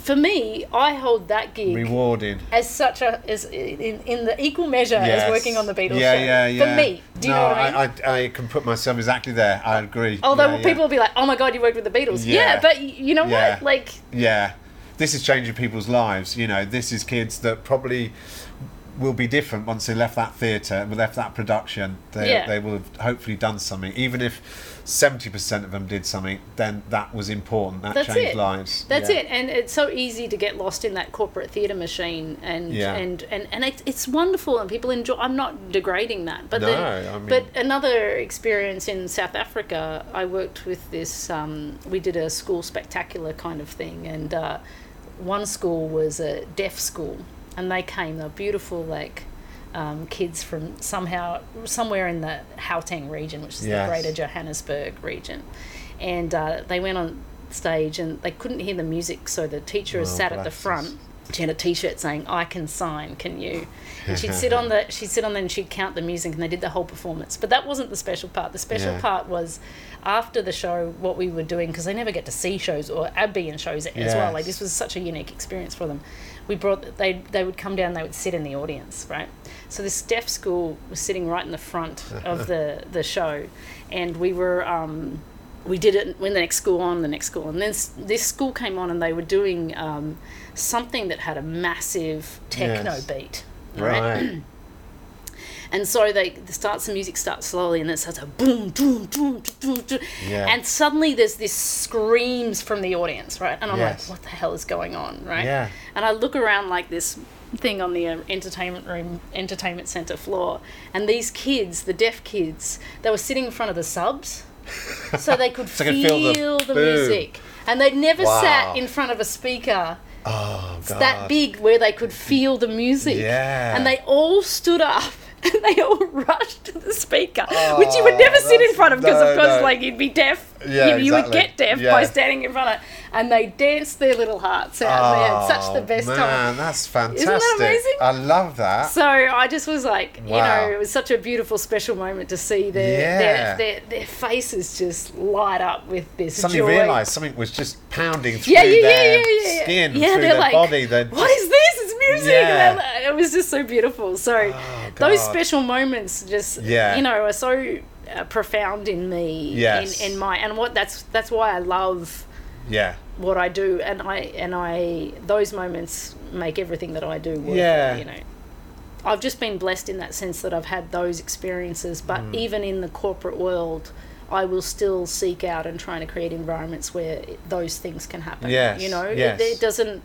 for me, I hold that gig rewarding. as such a as in, in the equal measure Yes. as working on the Beatles Yeah, show. yeah, yeah. For me, do you no, know what I mean? I, I, I can put myself exactly there. I agree. Although yeah, yeah. people will be like, "Oh my god, you worked with the Beatles." Yeah, Yeah. but you know Yeah. what? Like, Yeah, this is changing people's lives. You know, this is kids that probably will be different once they left that theatre, and left that production. They, Yeah. they will have hopefully done something. Even if 70% of them did something, then that was important. That That's changed it. lives. That's Yeah. it, and it's so easy to get lost in that corporate theatre machine, and Yeah. and and and it, it's wonderful, and people enjoy. I'm not degrading that, but No, then, I mean- but another experience in South Africa, I worked with this. Um, we did a school spectacular kind of thing, and uh, one school was a deaf school, and they came. They're beautiful, like. Um, kids from somehow somewhere in the Gauteng region, which is Yes. the Greater Johannesburg region, and uh, they went on stage and they couldn't hear the music, so the teacher Oh, sat at the front. She had a T-shirt saying "I can sign, can you?" And she'd sit on the she'd sit on there and she'd count the music, and they did the whole performance. But that wasn't the special part. The special Yeah. part was after the show, what we were doing because they never get to see shows or be in shows as well. Like this was such a unique experience for them. We brought they they would come down, they would sit in the audience, right? So this deaf school was sitting right in the front of the the show, and we were. Um, we did it when the next school on the next school and then this school came on and they were doing um, something that had a massive techno Yes. beat Right. and so they the starts the music starts slowly and then it starts a boom boom boom boom, boom Yeah. and suddenly there's this screams from the audience right and i'm Yes. like what the hell is going on right Yeah. and i look around like this thing on the uh, entertainment room entertainment center floor and these kids the deaf kids they were sitting in front of the subs so they could So feel, feel the the, music and they'd never Wow. sat in front of a speaker oh, God. that big where they could feel the music. Yeah. And they all stood up and they all rushed to the speaker, which you would oh, never sit in front of because, no, of course, no. like you'd be deaf. Yeah, you, you would get deaf Yeah. by standing in front of it. And they danced their little hearts out. they oh, had such the Oh, best man, time. that's fantastic. Isn't that amazing? I love that. So I just was like, you know, it was such a beautiful, special moment to see their Yeah. their, their, their faces just light up with this Suddenly joy. realised something was just pounding through yeah, yeah, their yeah, yeah, yeah. skin, yeah, through their like, body. They're What just- is this? It's music. Yeah. And they're like- It was just so beautiful. So Oh, those special moments, just Yeah. you know, are so uh, profound in me. Yes. In, in my and what that's that's why I love Yeah. what I do, and I and I those moments make everything that I do worth. Yeah. You know. I've just been blessed in that sense that I've had those experiences, but Mm. even in the corporate world, I will still seek out and trying to create environments where those things can happen. Yes, You know, yes. it, it doesn't.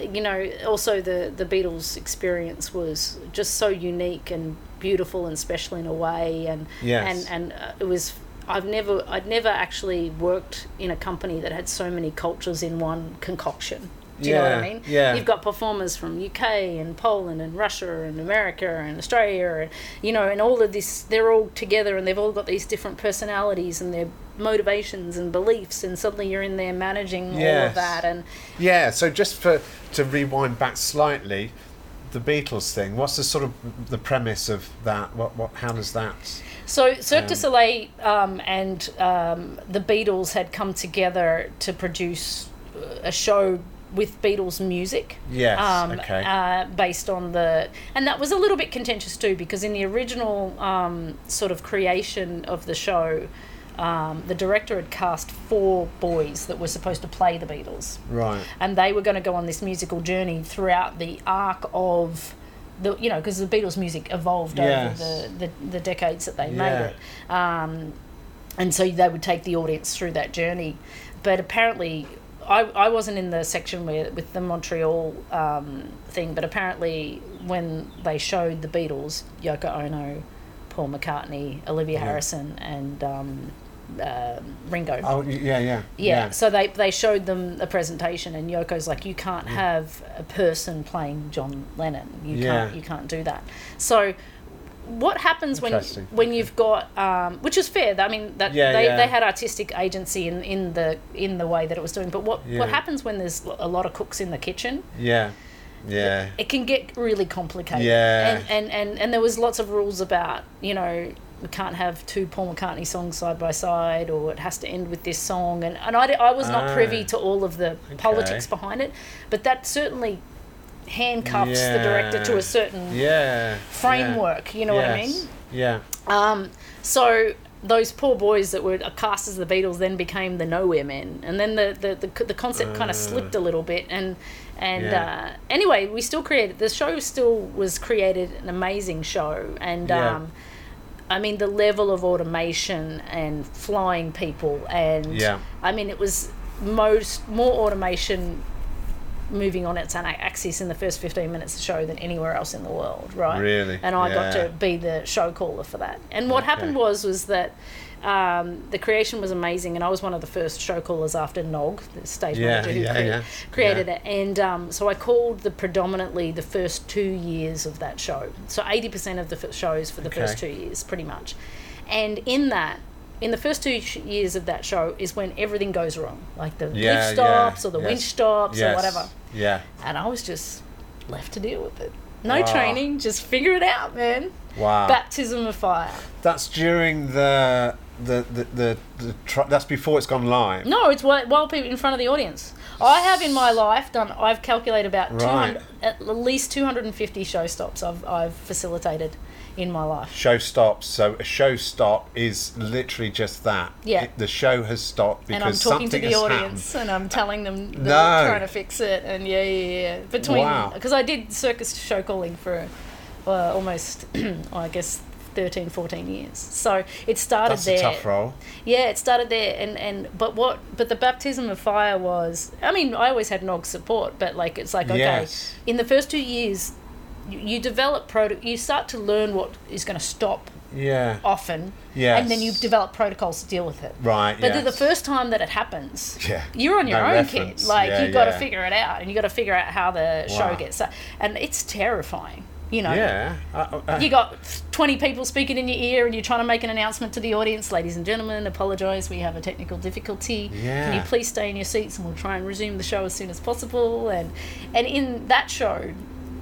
You know, also the the Beatles experience was just so unique and beautiful and special in a way, and Yes. and and uh, it was. I've never, I'd never actually worked in a company that had so many cultures in one concoction. Do you know what I mean? yeah. You've got performers from UK and Poland and Russia and America and Australia and you know and all of this they're all together and they've all got these different personalities and their motivations and beliefs and suddenly you're in there managing all of that and Yeah, so just for to rewind back slightly, the Beatles thing. What's the sort of the premise of that? What what? How does that? So Cirque du Um, Soleil um, and um, the Beatles had come together to produce a show with Beatles music. Yes, Um, okay. Uh, based on the, and that was a little bit contentious too because in the original um, sort of creation of the show, um, the director had cast four boys that were supposed to play the Beatles Right. and they were going to go on this musical journey throughout the arc of the you know because the Beatles music evolved Yes. over the, the the decades that they Yeah. made it um, and so they would take the audience through that journey but apparently, I, I wasn't in the section where with the Montreal um, thing, but apparently when they showed the Beatles, Yoko Ono, Paul McCartney, Olivia Yeah. Harrison, and um, uh, Ringo. Oh, y- yeah, yeah. Yeah, so they, they showed them a presentation, and Yoko's like, you can't Mm. have a person playing John Lennon. You Yeah. can't you can't do that. So, what happens when when you've got um, which is fair. I mean that Yeah, they, yeah. they had artistic agency in, in the in the way that it was doing. But what Yeah. what happens when there's a lot of cooks in the kitchen? Yeah. Yeah. It can get really complicated. Yeah. And, and, and, and there was lots of rules about, you know, we can't have two Paul McCartney songs side by side or it has to end with this song. And, and I, I was not Ah. privy to all of the politics behind it, but that certainly handcuffs the director to a certain Yeah. framework, you know what I mean? Yeah. Um, so those poor boys that were cast as the Beatles then became the Nowhere Men, and then the the, the, the concept kind of slipped a little bit. And and Yeah. uh, anyway, we still created the show. Still was created an amazing show, and Yeah. um, I mean the level of automation and flying people, and Yeah. I mean it was most more automation moving on its axis in the first 15 minutes of the show than anywhere else in the world right? Really? and i got to be the show caller for that. And what happened was was that um, the creation was amazing and i was one of the first show callers after nog the stage Yeah, manager who yeah, crea- yeah. created Yeah. it. And um, so i called the predominantly the first two years of that show. So 80% of the f- shows for the first two years pretty much. And in that in the first two years of that show is when everything goes wrong like the Yeah, lift stops yeah, or the yes. winch stops or whatever Yeah. and I was just left to deal with it. No Wow. training, just figure it out, man. Wow. Baptism of fire. That's during the the the the, the tr- that's before it's gone live. No, it's while, while people in front of the audience. I have in my life done. I've calculated about Right. 200, at least 250 show stops. I've I've facilitated in my life. Show stops. So a show stop is literally just that. Yeah. It- the show has stopped because and I'm talking to the audience and I'm telling them that No. I'm trying to fix it and yeah yeah yeah between Wow. because I did circus show calling for uh, almost I guess 13 14 years so it started That's there a tough role. yeah it started there and and but what but the baptism of fire was I mean I always had nog support but like it's like okay Yes. in the first two years you, you develop proto you start to learn what is going to stop Yeah. often Yes. and then you develop protocols to deal with it Right. but yes. the first time that it happens, Yeah. you're on your No own, reference. kid. Like Yeah, you've got to figure it out, and you have got to figure out how the show Wow. gets. And it's terrifying, you know. Yeah. Uh, uh, You got 20 people speaking in your ear, and you're trying to make an announcement to the audience. Ladies and gentlemen, apologise. We have a technical difficulty. Yeah. Can you please stay in your seats, and we'll try and resume the show as soon as possible. And and in that show,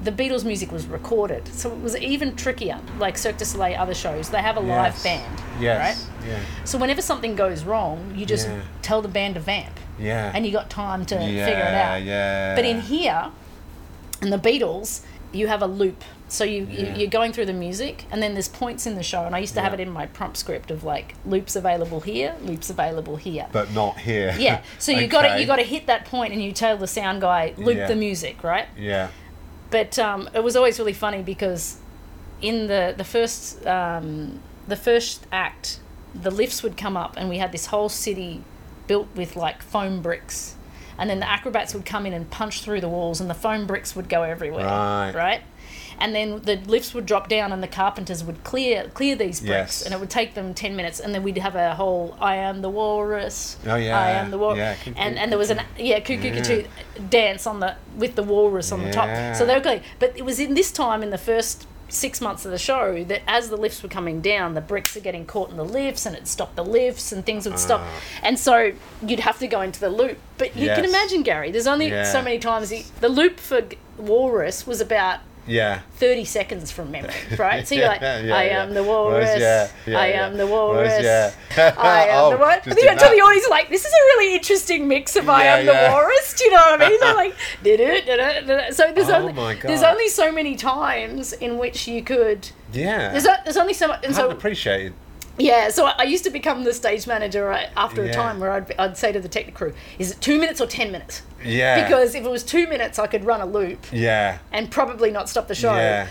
the Beatles music was recorded, so it was even trickier. Like Cirque du Soleil, other shows, they have a live band, Yes. right? Yeah. So whenever something goes wrong, you just Yeah. tell the band to vamp, Yeah. and you got time to yeah, figure it out. Yeah. But in here, in the Beatles, you have a loop. So you, Yeah. you you're going through the music, and then there's points in the show, and I used to have it in my prompt script of like loops available here, loops available here. but not here. yeah. So you got to you got to hit that point, and you tell the sound guy loop Yeah. the music, right? Yeah. But um, it was always really funny because in the the first um, the first act, the lifts would come up, and we had this whole city built with like foam bricks, and then the acrobats would come in and punch through the walls, and the foam bricks would go everywhere, Right. right? And then the lifts would drop down, and the carpenters would clear clear these bricks, Yes. and it would take them ten minutes, and then we'd have a whole "I am the walrus," Oh, yeah. I am the walrus, Yeah, and and there was an yeah, cuckoo Yeah. dance on the with the walrus on the top. So they were going, but it was in this time in the first six months of the show that as the lifts were coming down, the bricks are getting caught in the lifts, and it stopped the lifts, and things would stop, Ah. and so you'd have to go into the loop. But you can imagine, Gary, there's only Yeah. so many times the, the loop for walrus was about. Yeah. 30 seconds from memory, right? So you're like, Yeah, yeah, I am the walrus, yeah, I am the walrus, yeah. I am Oh, the walrus. And then you did tell the audience, like, this is a really interesting mix of I am the walrus. Do you know what I mean? They're like, "Du-du-du-du-du-du." so there's Oh only there's only so many times in which you could. Yeah. There's, o- there's only so much, and I so appreciated. Yeah. So I used to become the stage manager after a Yeah. time where I'd, I'd say to the technical crew, "Is it two minutes or ten minutes?" Yeah. Because if it was two minutes, I could run a loop Yeah. and probably not stop the show. Yeah.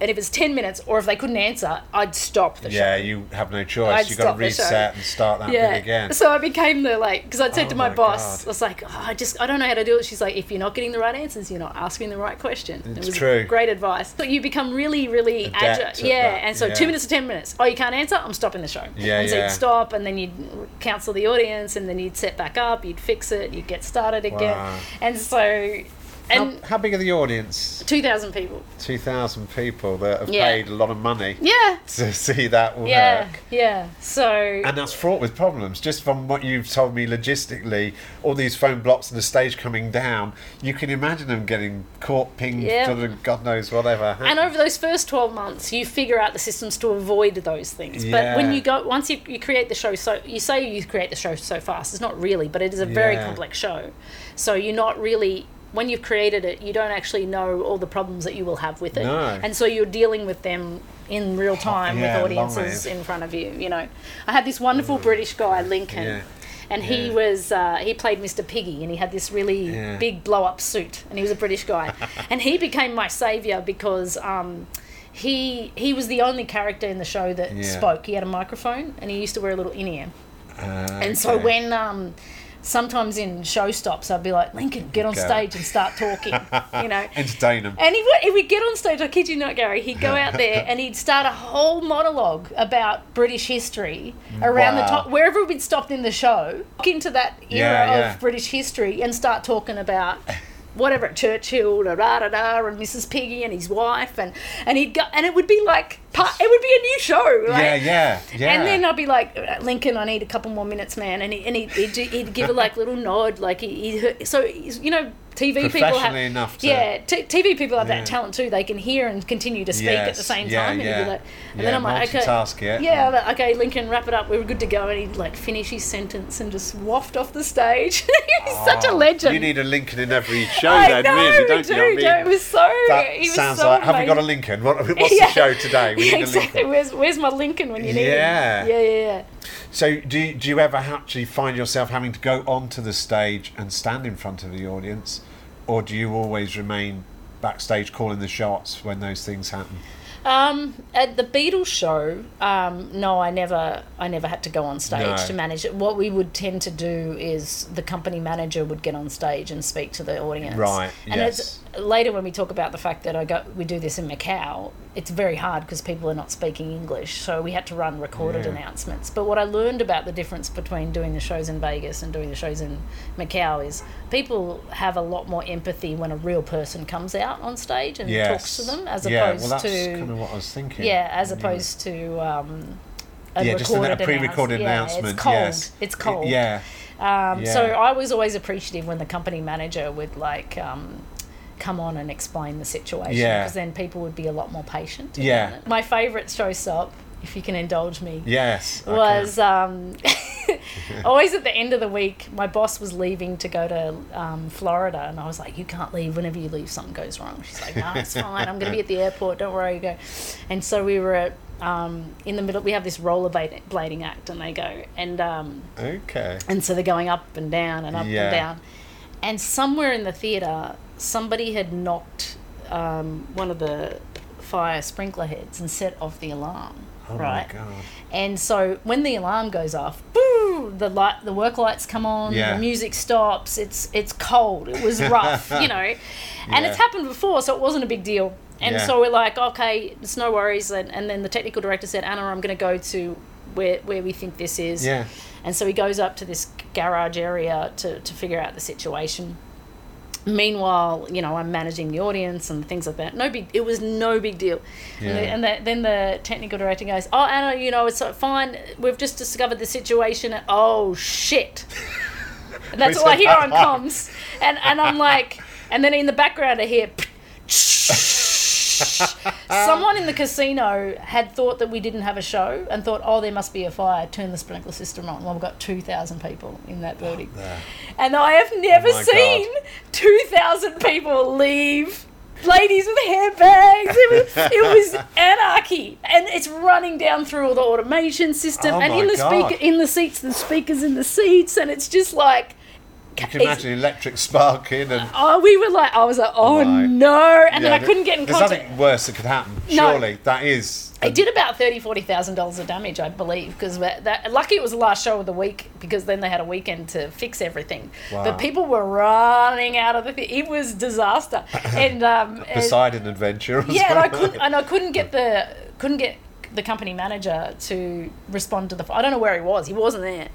And if it's 10 minutes or if they couldn't answer, I'd stop the show. Yeah, you have no choice. I'd You've got to the show. reset and start that bit again. So I became the like because i'd said Oh to my, my boss, God. I was like, oh, I just I don't know how to do it. She's like, if you're not getting the right answers, you're not asking the right question. It's it was true. Great advice. But you become really, really Adept agile. Yeah. that, And so yeah. two minutes to ten minutes. Oh, you can't answer. I'm stopping the show. Yeah, And so yeah. you'd stop, and then you'd counsel the audience, and then you'd set back up. You'd fix it. You'd get started again. Wow. And so, and how, how big are the audience? two thousand people. 2,000 people that have Yeah. paid a lot of money Yeah. to see that work. Yeah. Yeah. So. And that's fraught with problems. Just from what you've told me logistically, all these phone blocks and the stage coming down, you can imagine them getting caught, pinged, Yeah. God knows whatever. And over those first 12 months, you figure out the systems to avoid those things. Yeah. But when you go, once you, you create the show, so you say you create the show so fast, it's not really, but it is a very Yeah. complex show. So you're not really, when you've created it, you don't actually know all the problems that you will have with it. No. And so you're dealing with them in real time yeah, with audiences in front of you, you know. I had this wonderful British guy, Lincoln. Yeah. And he was uh, he played Mr. Piggy, and he had this really Yeah. big blow up suit, and he was a British guy, and he became my savior because um, he he was the only character in the show that Yeah. spoke. He had a microphone, and he used to wear a little in ear. Uh, And so when um, sometimes in show stops, I'd be like, Lincoln, get on Go. stage and start talking, you know. Entertain them. And he would, he would get on stage, I kid you not, Gary, he'd go out there and he'd start a whole monologue about British history mm. around the top, wherever we'd stopped in the show, into that era Yeah, yeah. of British history and start talking about whatever, Churchill, da da da da, and Mrs. Piggy and his wife, and, and he'd go, and it would be like, part, it would be a new show. Like, Yeah, yeah, yeah. and then I'd be like, Lincoln, I need a couple more minutes, man. And, he, and he'd, he'd, he'd give a like little nod, like he, he so you know, TV people have enough to- yeah, t- TV people have Yeah. that talent too. They can hear and continue to speak at the same yeah, time. And, yeah. like, and Yeah, then I'm like, okay, yeah, I'm like, okay, Lincoln, wrap it up. We're good to go. And he'd like finish his sentence and just waft off the stage. He's such a Oh, legend. You need a Lincoln in every show, I then, know, really, don't you? I mean, yeah, it was so. that he was sounds so like. Have we got a. Lincoln? What, what's Yeah. the show today? We yeah, need exactly. Where's Where's my Lincoln when you need it? Yeah. him? Yeah, yeah, yeah. So, do you, do you ever actually find yourself having to go onto the stage and stand in front of the audience, or do you always remain backstage calling the shots when those things happen? Um, at the Beatles show, um, no, I never, I never had to go on stage No. to manage it. What we would tend to do is the company manager would get on stage and speak to the audience. Right, And yes. it's later when we talk about the fact that I go, we do this in Macau. It's very hard because people are not speaking English, so we had to run recorded Yeah. announcements. But what I learned about the difference between doing the shows in Vegas and doing the shows in Macau is people have a lot more empathy when a real person comes out on stage and Yes. talks to them, as opposed to yeah, opposed well, that's to kind of what I was thinking. yeah, as opposed to um, a Yeah, just a, a pre-recorded announce- yeah, announcement. It's cold. Yes, It's cold. Yeah, Um, So. I was always appreciative when the company manager would like um, come on and explain the situation Yeah. because then people would be a lot more patient. Yeah. My favourite show stop, if you can indulge me, yes. Was um, always at the end of the week. My boss was leaving to go to um, Florida, and I was like, "You can't leave. Whenever you leave, something goes wrong." She's like, "No, it's fine. I'm going to be at the airport. Don't worry." You go, and so we were at, um, in the middle. We have this rollerblading blading act, and they go and um, Okay. and so they're going up and down and up Yeah. and down, and somewhere in the theater, somebody had knocked um, one of the fire sprinkler heads and set off the alarm. Oh right. my god. And so when the alarm goes off, boo, the light, the work lights come on, Yeah. the music stops. It's it's cold. It was rough, you know, and Yeah. it's happened before, so it wasn't a big deal. And Yeah. so we're like, okay, it's no worries. And, and then the technical director said, Anna, I'm going to go to where where we think this is. Yeah. And so he goes up to this garage area to, to figure out the situation. Meanwhile, you know, I'm managing the audience and things like that. No big, it was no big deal. Yeah. And, the, and the, then the technical director goes, "Oh, Anna, you know, it's fine. We've just discovered the situation." Oh shit! And that's all I hear on that. comms, and and I'm like, and then in the background I hear. Someone in the casino had thought that we didn't have a show and thought, oh, there must be a fire. Turn the sprinkler system on. Well, we've got 2,000 people in that building. And I have never Oh seen 2,000 people leave. Ladies with handbags. It was, it was anarchy, and it's running down through all the automation system, Oh and in the God. speaker, in the seats, the speakers in the seats, and it's just like You can imagine electric sparking and. Oh, we were like, I was like, oh Right. no, and then I couldn't get in There's contact. nothing worse that could happen. No. Surely that is. It did about thirty, forty thousand dollars of damage, I believe, because that, lucky it was the last show of the week because then they had a weekend to fix everything. Wow. But people were running out of the thing. It was disaster, and um, and- Poseidon adventure. yeah, and I couldn't, and I couldn't get the couldn't get the company manager to respond to the. I don't know where he was. He wasn't there,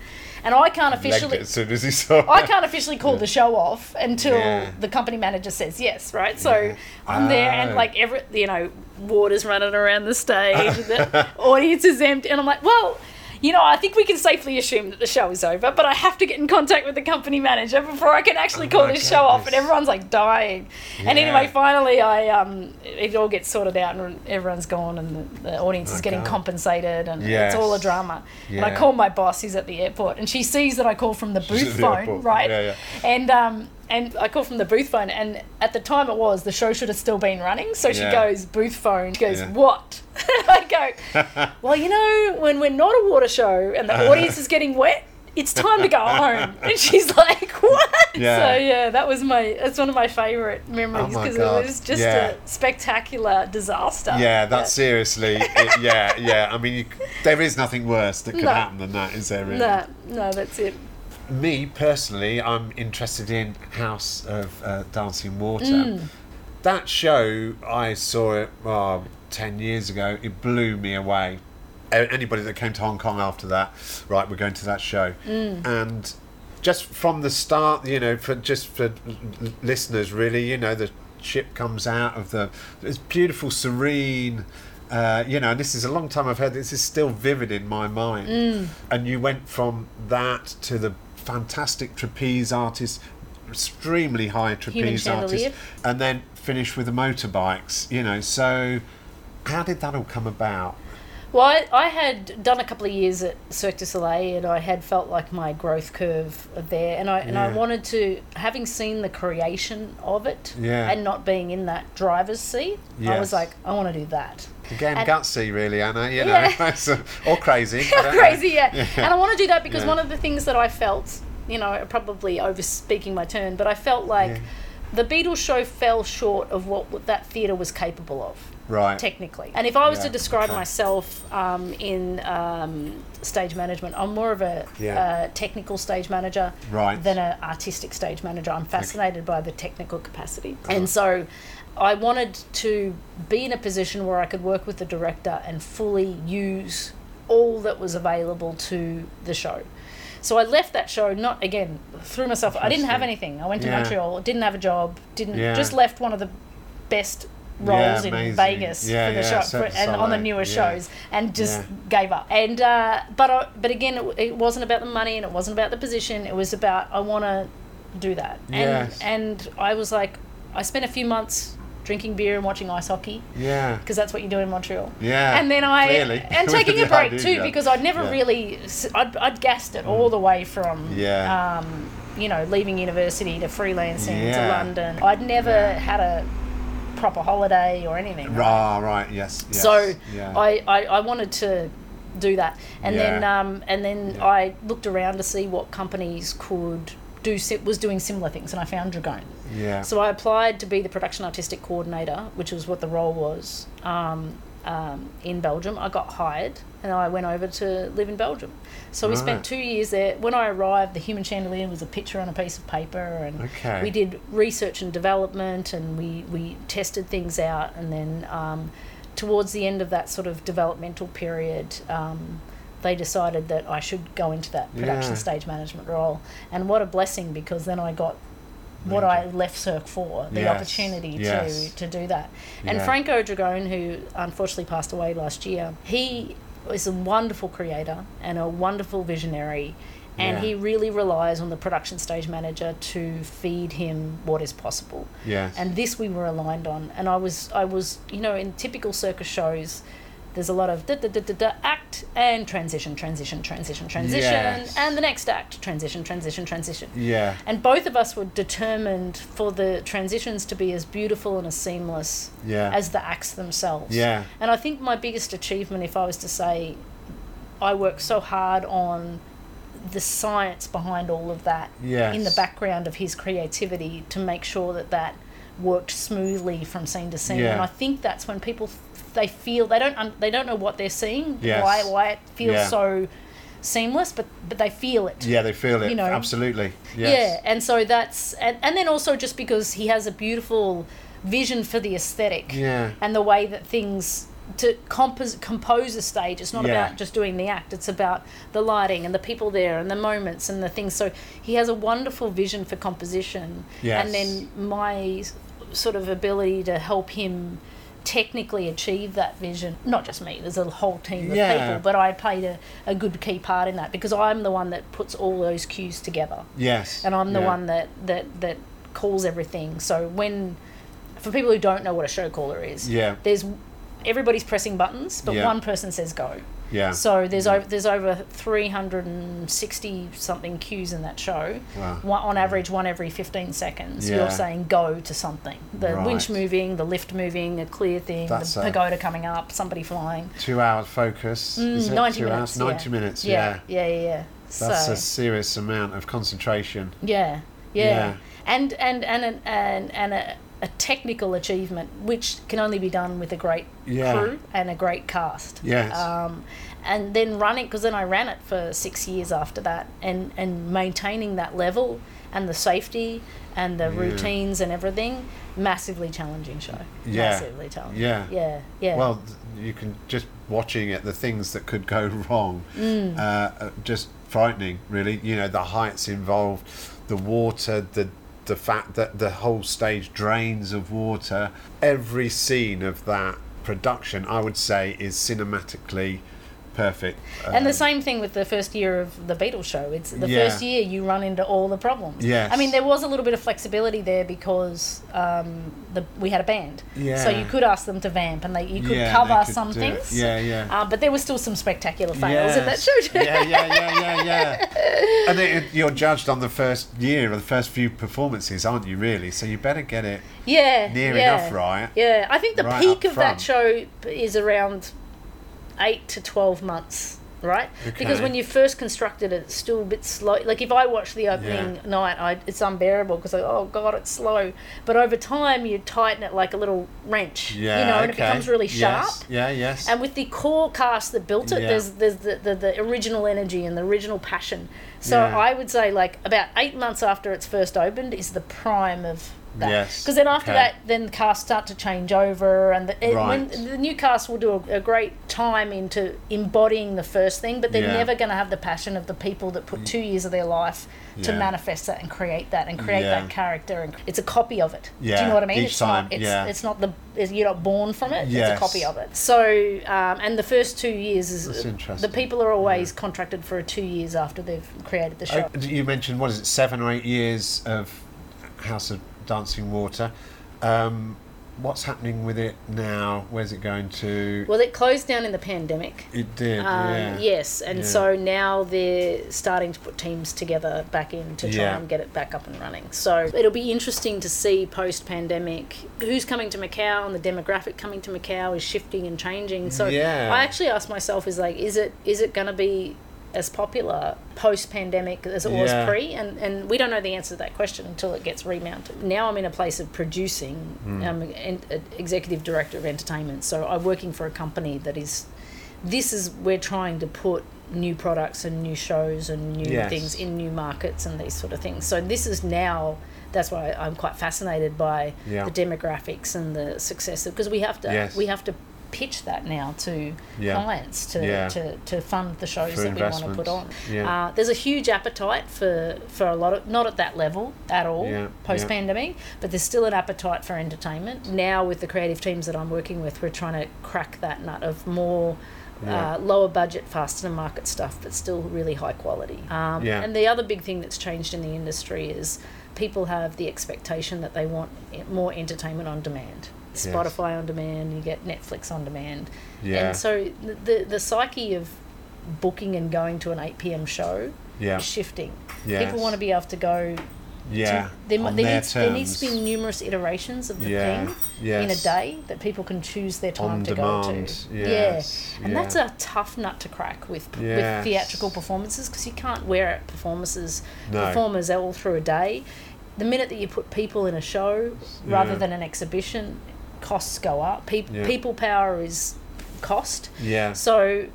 and I can't officially. as soon as he saw. I can't officially call the show off until Yeah. the company manager says yes, right? So Yeah. I'm there and Oh. like every you know, water's running around the stage, the audience is empty, and I'm like, well, you know, I think we can safely assume that the show is over, but I have to get in contact with the company manager before I can actually call this show off. And everyone's like dying. And anyway, finally, I um, it all gets sorted out and everyone's gone, and the, the audience is Oh, getting God. compensated, and Yes. it's all a drama. And I call my boss, who's at the airport, and she sees that I call from the booth the phone, airport. right? Yeah, yeah. And um, and I call from the booth phone, and at the time it was the show should have still been running. So she Yeah. goes booth phone. She goes Yeah. what? I go, well, you know, when we're not a water show and the uh-huh. audience is getting wet. It's time to go home, and she's like, "What?" Yeah. So yeah, that was my. That's one of my favorite memories Oh because God. it was just Yeah. a spectacular disaster. Yeah, that's seriously. It, yeah, yeah. I mean, you, there is nothing worse that could No. happen than that, is there? Really? No, no, that's it. Me personally, I'm interested in House of uh, Dancing Water. Mm. That show, I saw it oh, ten years ago. It blew me away. Anybody that came to Hong Kong after that, right? We're going to that show, Mm. and just from the start, you know, for just for listeners, really, you know, the ship comes out of the it's beautiful, serene. Uh, you know, and this is a long time I've heard this is still vivid in my mind. Mm. And you went from that to the fantastic trapeze artist, extremely high trapeze artist, and then finish with the motorbikes. You know, so how did that all come about? Well, I, I had done a couple of years at Cirque du Soleil, and I had felt like my growth curve there, and I and I wanted to, having seen the creation of it, Yeah. and not being in that driver's seat, I was like, I want to do that. Again, And- gutsy, really, Anna. You know, Yeah. So- uh, or crazy. I don't know. Crazy, yeah. And I want to do that because Yeah. one of the things that I felt, you know, probably over speaking my turn, but I felt like Yeah. the Beatles show fell short of what, what that theatre was capable of. Right. technically. And if I was Yeah, to describe okay. myself um, in um, stage management, I'm more of a Yeah. uh, technical stage manager Right. than an artistic stage manager. I'm fascinated by the technical capacity. And so I wanted to be in a position where I could work with the director and fully use all that was available to the show. So I left that show not again threw myself. I didn't have anything. I went to Yeah. Montreal, didn't have a job, didn't Yeah. just left one of the best roles in. Vegas Yeah, for the yeah, show Cirque for, and on the newer yeah. shows and just Yeah. gave up and uh, but I, but again it, it wasn't about the money and it wasn't about the position it was about I want to do that and Yes. and I was like I spent a few months drinking beer and watching ice hockey Yeah. because that's what you do in Montreal Yeah. and then I clearly. and taking a break too yeah. because I'd never Yeah. Mm. really I'd, I'd gassed it all the way from Yeah. um, you know leaving university to freelancing Yeah. to London I'd never Yeah. had a proper holiday or anything Ah, right. Yes. yes, so yeah. I, I, I wanted to do that and then um, and then Yeah. I looked around to see what companies could do was doing similar things and I found Dragone yeah. so I applied to be the production artistic coordinator, which was what the role was um, um, in Belgium. I got hired and I went over to live in Belgium. So we Right. spent two years there. When I arrived, the human chandelier was a picture on a piece of paper, and Okay. we did research and development, and we, we tested things out. And then um, towards the end of that sort of developmental period, um, they decided that I should go into that production Yeah. stage management role. And what a blessing because then I got what I left Cirque for, the Yes, opportunity yes. to, to do that. And. Franco Dragone, who unfortunately passed away last year, he is a wonderful creator and a wonderful visionary. And Yeah. he really relies on the production stage manager to feed him what is possible. Yes. And this we were aligned on. And I was, I was, you know, in typical circus shows, there's a lot of da da da da da act and transition, transition, transition, transition, Yes. and the next act, transition, transition, transition. yeah. And both of us were determined for the transitions to be as beautiful and as seamless Yeah. as the acts themselves. Yeah. And I think my biggest achievement, if I was to say, I work so hard on the science behind all of that Yes. in the background of his creativity to make sure that that worked smoothly from scene to scene. Yeah. And I think that's when people they feel they don't they don't know what they're seeing, Yes. why why it feels Yeah. so seamless, but but they feel it. Yeah, they feel it. You know. Absolutely. Yeah, Yes. and so that's and, and then also just because he has a beautiful vision for the aesthetic Yeah. and the way that things to compose compose a stage it's not Yeah. about just doing the act it's about the lighting and the people there and the moments and the things so he has a wonderful vision for composition Yes. and then my sort of ability to help him technically achieve that vision not just me there's a whole team of Yeah. people but i played a, a good key part in that because i'm the one that puts all those cues together Yes. and I'm the Yeah. one that that that calls everything. So when for people who don't know what a show caller is, Yeah. there's everybody's pressing buttons, but Yeah. one person says go. Yeah. So there's over there's over 360 something cues in that show. Wow. One, on average, one every 15 seconds. Yeah. You're saying go to something. The winch moving, the lift moving, a clear thing, That's the pagoda coming up, somebody flying. Two hours focus. Mm, it 90 two minutes. hours? Ninety yeah. minutes. Yeah, Yeah. yeah, yeah. yeah. That's so, a serious amount of concentration. Yeah, yeah, Yeah. and and and an, and and a, a technical achievement which can only be done with a great Yeah. crew and a great cast. Yes. Um, and then running because then I ran it for six years after that, and and maintaining that level and the safety and the Yeah. routines and everything, massively challenging show. Yeah. Massively challenging. Yeah. Yeah. Yeah. Well, you can just watching it, the things that could go wrong, Mm. uh, uh, just frightening. Really, you know, the heights involved, the water, the the fact that the whole stage drains of water. Every scene of that production, I would say, is cinematically perfect. And the Um, same thing with the first year of the Beatles show. It's the Yeah. first year you run into all the problems. Yes. I mean, there was a little bit of flexibility there because um, the we had a band. So you could ask them to vamp and they you could yeah, cover could some things. it. Yeah, yeah. Uh, but there were still some spectacular fails in that show. yeah, yeah, yeah, yeah, yeah. And it, you're judged on the first year or the first few performances, aren't you? Really? So you better get it yeah. near yeah. enough right. Yeah, I think the Right peak of that show is around eight to twelve months, right? Because when you first constructed it, it's still a bit slow. Like if I watch the opening Yeah. night, I, it's unbearable because oh god, it's slow. But over time, you tighten it like a little wrench, Yeah, you know, and it becomes really sharp. Yes. Yeah, yes. And with the core cast that built it, Yeah. there's there's the, the, the original energy and the original passion. So Yeah. I would say like about eight months after it's first opened is the prime of that. Yes, Because then after okay. that, then the cast start to change over, and the, and when, the new cast will do a, a great time into embodying the first thing, but they're Yeah. never going to have the passion of the people that put two years of their life to Yeah. manifest that and create that and create Yeah. that character. And it's a copy of it. Yeah. Do you know what I mean? each it's time, not. It's, yeah. it's not the. It's, you're not born from it. Yes. It's a copy of it. So, um, and the first two years is the people are always contracted for two years after they've created the show. Oh, you mentioned what is it, seven or eight years of House of Dancing Water. Um, what's happening with it now? Where's it going to? Well, it closed down in the pandemic. It did. Um, yeah. Yes, and Yeah. so now they're starting to put teams together back in to try Yeah. and get it back up and running. So it'll be interesting to see post pandemic who's coming to Macau and the demographic coming to Macau is shifting and changing. So. I actually asked myself, is like, is it is it going to be as popular post pandemic as it was pre? And and we don't know the answer to that question until it gets remounted. Now I'm in a place of producing. Hmm. I'm an executive director of entertainment, so I'm working for a company that is this is we're trying to put new products and new shows and new Yes. things in new markets and these sort of things. So this is now that's why I'm quite fascinated by Yeah. the demographics and the success because we have to Yes. we have to pitch that now to Yeah. clients to, Yeah. to, to fund the shows For that we want to put on. Yeah. Uh, there's a huge appetite for, for a lot of not at that level at all post pandemic, but there's still an appetite for entertainment. Now with the creative teams that I'm working with, we're trying to crack that nut of more uh, lower budget, faster to market stuff, but still really high quality. Um. And the other big thing that's changed in the industry is people have the expectation that they want more entertainment on demand. Yes. Spotify on demand, you get Netflix on demand. Yeah. And so the, the, the psyche of booking and going to an 8 p.m. show Yeah. is shifting. Yes. People want to be able to go Yeah, to, there, on there, their needs, there needs to be numerous iterations of the Yeah, thing in a day that people can choose their time On to demand, go to. yes, yeah, and yeah. that's a tough nut to crack with with theatrical performances because you can't wear out performances No. performers all through a day. The minute that you put people in a show rather Yeah. than an exhibition, costs go up. Peop Yeah. People power is cost. Yeah. So,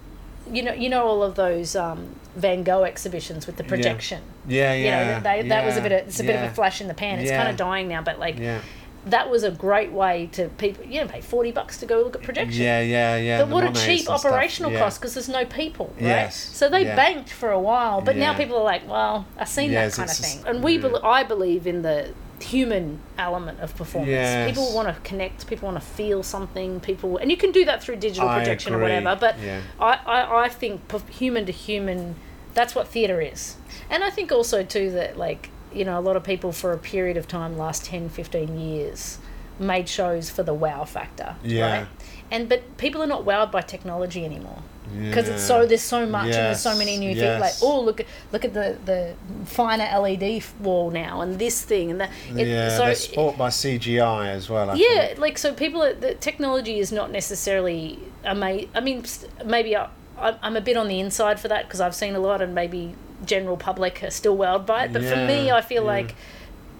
you know, you know all of those um, Van Gogh exhibitions with the projection. Yeah, You yeah. know, they, that was a bit. Of, it's a bit of a flash in the pan. It's Yeah. kind of dying now, but like Yeah. that was a great way to people. You know, pay forty bucks to go look at projection. Yeah, yeah, yeah. But what a cheap operational yeah. cost because there's no people, right? Yes, So they yeah. banked for a while, but now people are like, well, I've seen Yes, that kind of thing. And we, yeah. bel I believe in the human element of performance. Yes. People want to connect. People want to feel something. People, and you can do that through digital I projection or whatever. But yeah. I, I, I think human to human, that's what theatre is. And I think also too that like you know a lot of people for a period of time, last 10, 15 years, made shows for the wow factor. Yeah. Right? And but people are not wowed by technology anymore because it's so there's so much and there's so many new things like oh look at look at the the finer LED wall now and this thing and that it, yeah, so they're sport by CGI as well. I yeah think. like so people are, the technology is not necessarily ama- I mean maybe I, I'm a bit on the inside for that because I've seen a lot and maybe general public are still wowed by it but for me I feel yeah. like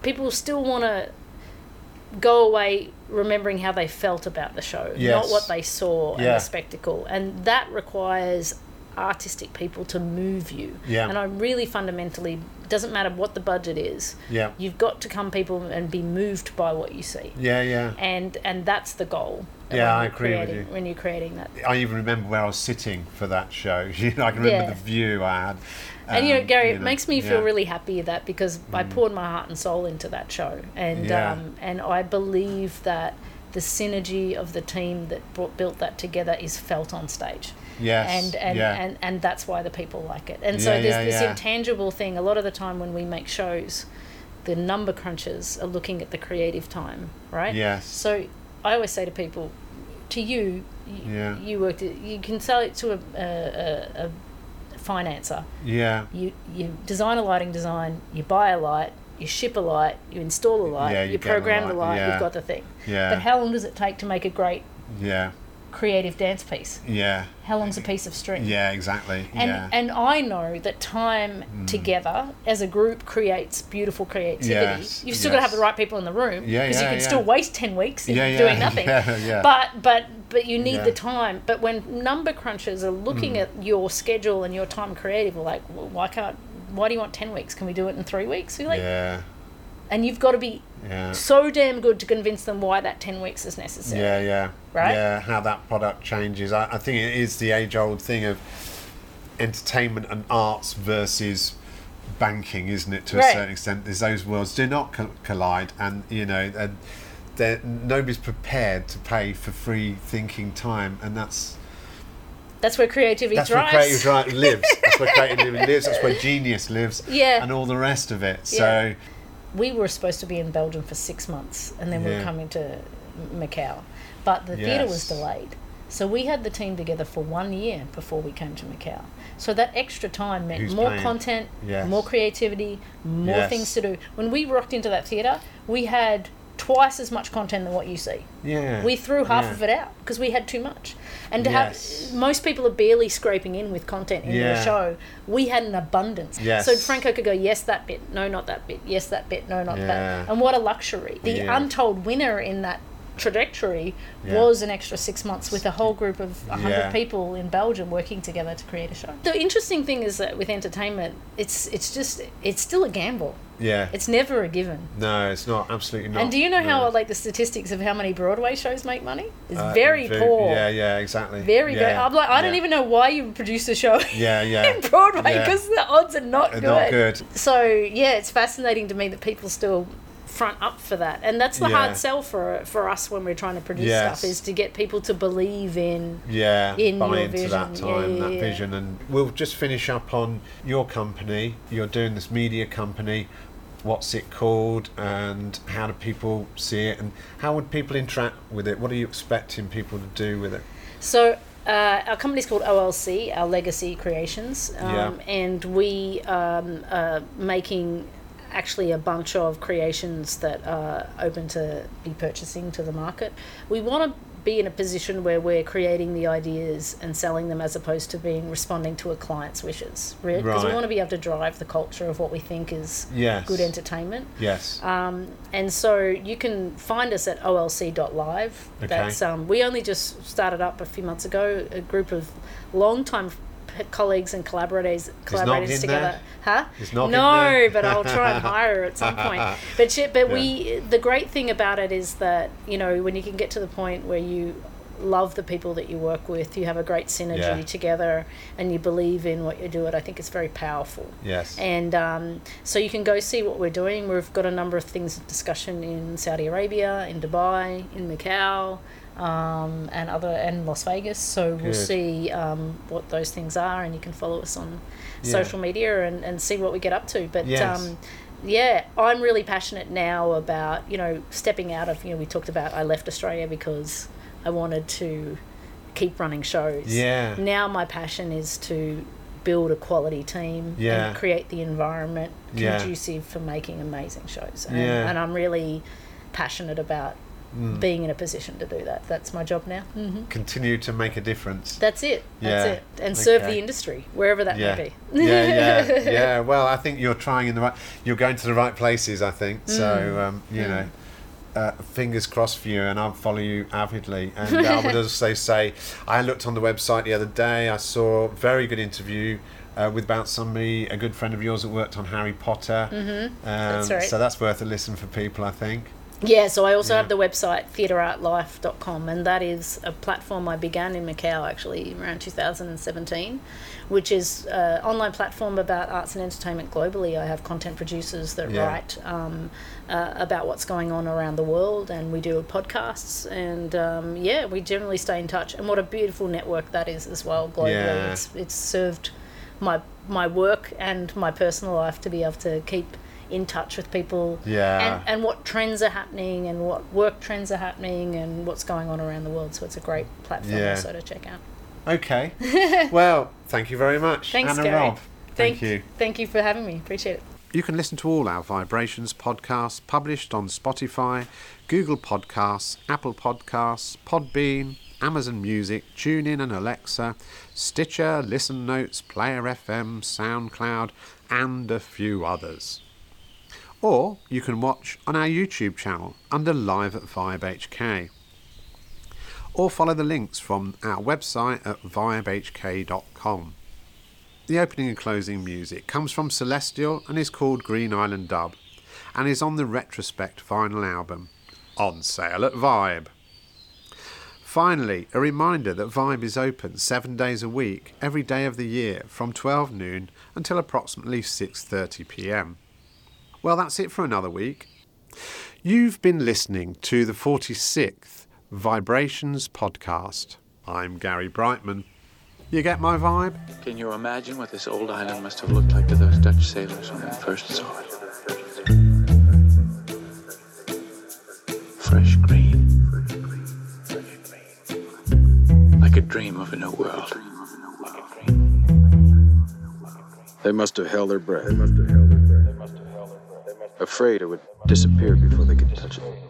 people still want to go away remembering how they felt about the show, not what they saw and the spectacle. And that requires artistic people to move you. Yeah. And I really fundamentally doesn't matter what the budget is. Yeah. You've got to come people and be moved by what you see. Yeah, yeah. And and that's the goal. Yeah, I agree with creating, you. When you're creating that. I even remember where I was sitting for that show. You know, I can remember Yeah. the view I had. And you know, Um, Gary, you it makes me feel yeah. Mm. really happy that because I poured my heart and soul into that show, and Yeah. um, and I believe that the synergy of the team that brought, built that together is felt on stage. Yes. And and, yeah. and and that's why the people like it. And so Yeah, there's yeah, this intangible thing. A lot of the time when we make shows, the number crunchers are looking at the creative time, right? Yes. So I always say to people, to you, you, Yeah. you worked. At, you can sell it to a, a, a, a financer yeah. you you design a lighting design, you buy a light, you ship a light, you install a light, Yeah, you, you the program the light, light, yeah. you've got the thing. Yeah. But how long does it take to make a great yeah. Creative dance piece? Yeah. How long's a piece of string? Yeah, exactly. And yeah. and I know that time together as a group creates beautiful creativity. Yes, You've still got to have the right people in the room Yeah, because yeah, you can yeah. still waste ten weeks Yeah, doing nothing. yeah, yeah. But but but you need the time. But when number crunchers are looking Mm. at your schedule and your time creative, we're like, well, why can't? Why do you want ten weeks? Can we do it in three weeks? You're like, yeah. and you've got to be Yeah. so damn good to convince them why that ten weeks is necessary. Yeah, yeah. Right? Yeah, how that product changes. I, I think it is the age old thing of entertainment and arts versus banking, isn't it, to a certain extent? Is those worlds do not co- collide, and, you know, and nobody's prepared to pay for free thinking time, and that's. That's where creativity That's where thrives. creative dri- lives. That's where creativity lives. That's where genius lives. Yeah. And all the rest of it. Yeah. We were supposed to be in Belgium for six months and then we were coming to Macau. But the theatre was delayed. So we had the team together for one year before we came to Macau. So that extra time meant Who's more paying? content, Yes. more creativity, more Yes. things to do. When we rocked into that theatre, we had twice as much content than what you see. yeah. We threw half yeah. of it out because we had too much. And to Yes. have most people are barely scraping in with content in their Yeah. show. We had an abundance. Yes. So Franco could go, yes, that bit, no, not that bit, yes, that bit, no, not Yeah. that. And what a luxury. The untold winner in that trajectory was an extra six months with a whole group of 100 Yeah. people in Belgium working together to create a show. The interesting thing is that with entertainment, it's it's just it's still a gamble. Yeah. It's never a given. no, it's not. Absolutely not. And do you know how like the statistics of how many Broadway shows make money? It's Uh, very ve- poor. Yeah, yeah, exactly. Very, yeah, very. I'm like, I don't even know why you produce a show Yeah, yeah. in Broadway Yeah. because the odds are not They're good. not good. So yeah, it's fascinating to me that people still front up for that, and that's the Yeah. hard sell for for us when we're trying to produce Yes. stuff is to get people to believe in. Yeah, in buy your into that time, Yeah, that yeah, vision, and we'll just finish up on your company. You're doing this media company. What's it called, and how do people see it, and how would people interact with it? What are you expecting people to do with it? So. Uh, our company's called OLC, our Legacy Creations, um, Yeah. and we um, are making actually a bunch of creations that are open to be purchasing to the market. We want to be in a position where we're creating the ideas and selling them as opposed to being responding to a client's wishes. Because we Right. want to be able to drive the culture of what we think is Yes. good entertainment. Yes. Um, and so you can find us at olc.live. Okay. That's um, we only just started up a few months ago. A group of long-time p- colleagues and collaborators collaborators together. Huh? No, but I'll try and hire her at some point. But she, but we the great thing about it is that you know when you can get to the point where you love the people that you work with, you have a great synergy Yeah. together, and you believe in what you do. It I think it's very powerful. yes. And um, so you can go see what we're doing. We've got a number of things of discussion in Saudi Arabia, in Dubai, in Macau, um, and other and Las Vegas. So we'll Good. see um, what those things are, and you can follow us on Yeah. social media and, and see what we get up to. But Yes. um, yeah, I'm really passionate now about you know stepping out of you know we talked about I left Australia because I wanted to keep running shows. Yeah. Now my passion is to build a quality team Yeah. and create the environment Yeah. conducive for making amazing shows. And, Yeah. and I'm really passionate about Mm. being in a position to do that. That's my job now. hmm Continue to make a difference. That's it. That's Yeah. it. And serve Okay. the industry wherever that yeah. may be. yeah, yeah, yeah. Well, I think you're trying in the right. You're going to the right places. I think Mm. so. Um, you know, uh, fingers crossed for you, and I'll follow you avidly. And I would also say, I looked on the website the other day. I saw a very good interview. Uh, with about somebody, a good friend of yours that worked on Harry Potter. Mm-hmm. Um, That's right. So that's worth a listen for people, I think. Yeah, so I also Yeah. have the website theatreartlife.com, and that is a platform I began in Macau actually around 2017, which is an online platform about arts and entertainment globally. I have content producers that Yeah. write um, uh, about what's going on around the world, and we do podcasts, and um, yeah, we generally stay in touch. And what a beautiful network that is as well globally. Yeah. It's it's served my my work and my personal life to be able to keep in touch with people Yeah. and, and what trends are happening and what work trends are happening and what's going on around the world. So it's a great platform Yeah. also to check out. Okay. well, thank you very much, Thanks, Anna Gary. Robb. Thank, you. Thank you for having me. Appreciate it. You can listen to all our VIBErations podcasts published on Spotify, Google Podcasts, Apple Podcasts, Podbean, Amazon Music, TuneIn and Alexa, Stitcher, Listen Notes, Player FM, SoundCloud, and a few others. Or you can watch on our YouTube channel under Live at Vibe HK. Or follow the links from our website at vibehk.com. The opening and closing music comes from Celestial and is called Green Island Dub and is on the Retrospect vinyl album, on sale at Vibe. Finally, a reminder that Vibe is open seven days a week, every day of the year, from 12 noon until approximately 6:30 p.m. Well, that's it for another week. You've been listening to the 46th VIBErations podcast. I'm Gary Brightman. You get my vibe? Can you imagine what this old island must have looked like to those Dutch sailors when they first saw it? Fresh green. Like a dream of a new world. They must have held their breath. Afraid it would disappear before they could touch it.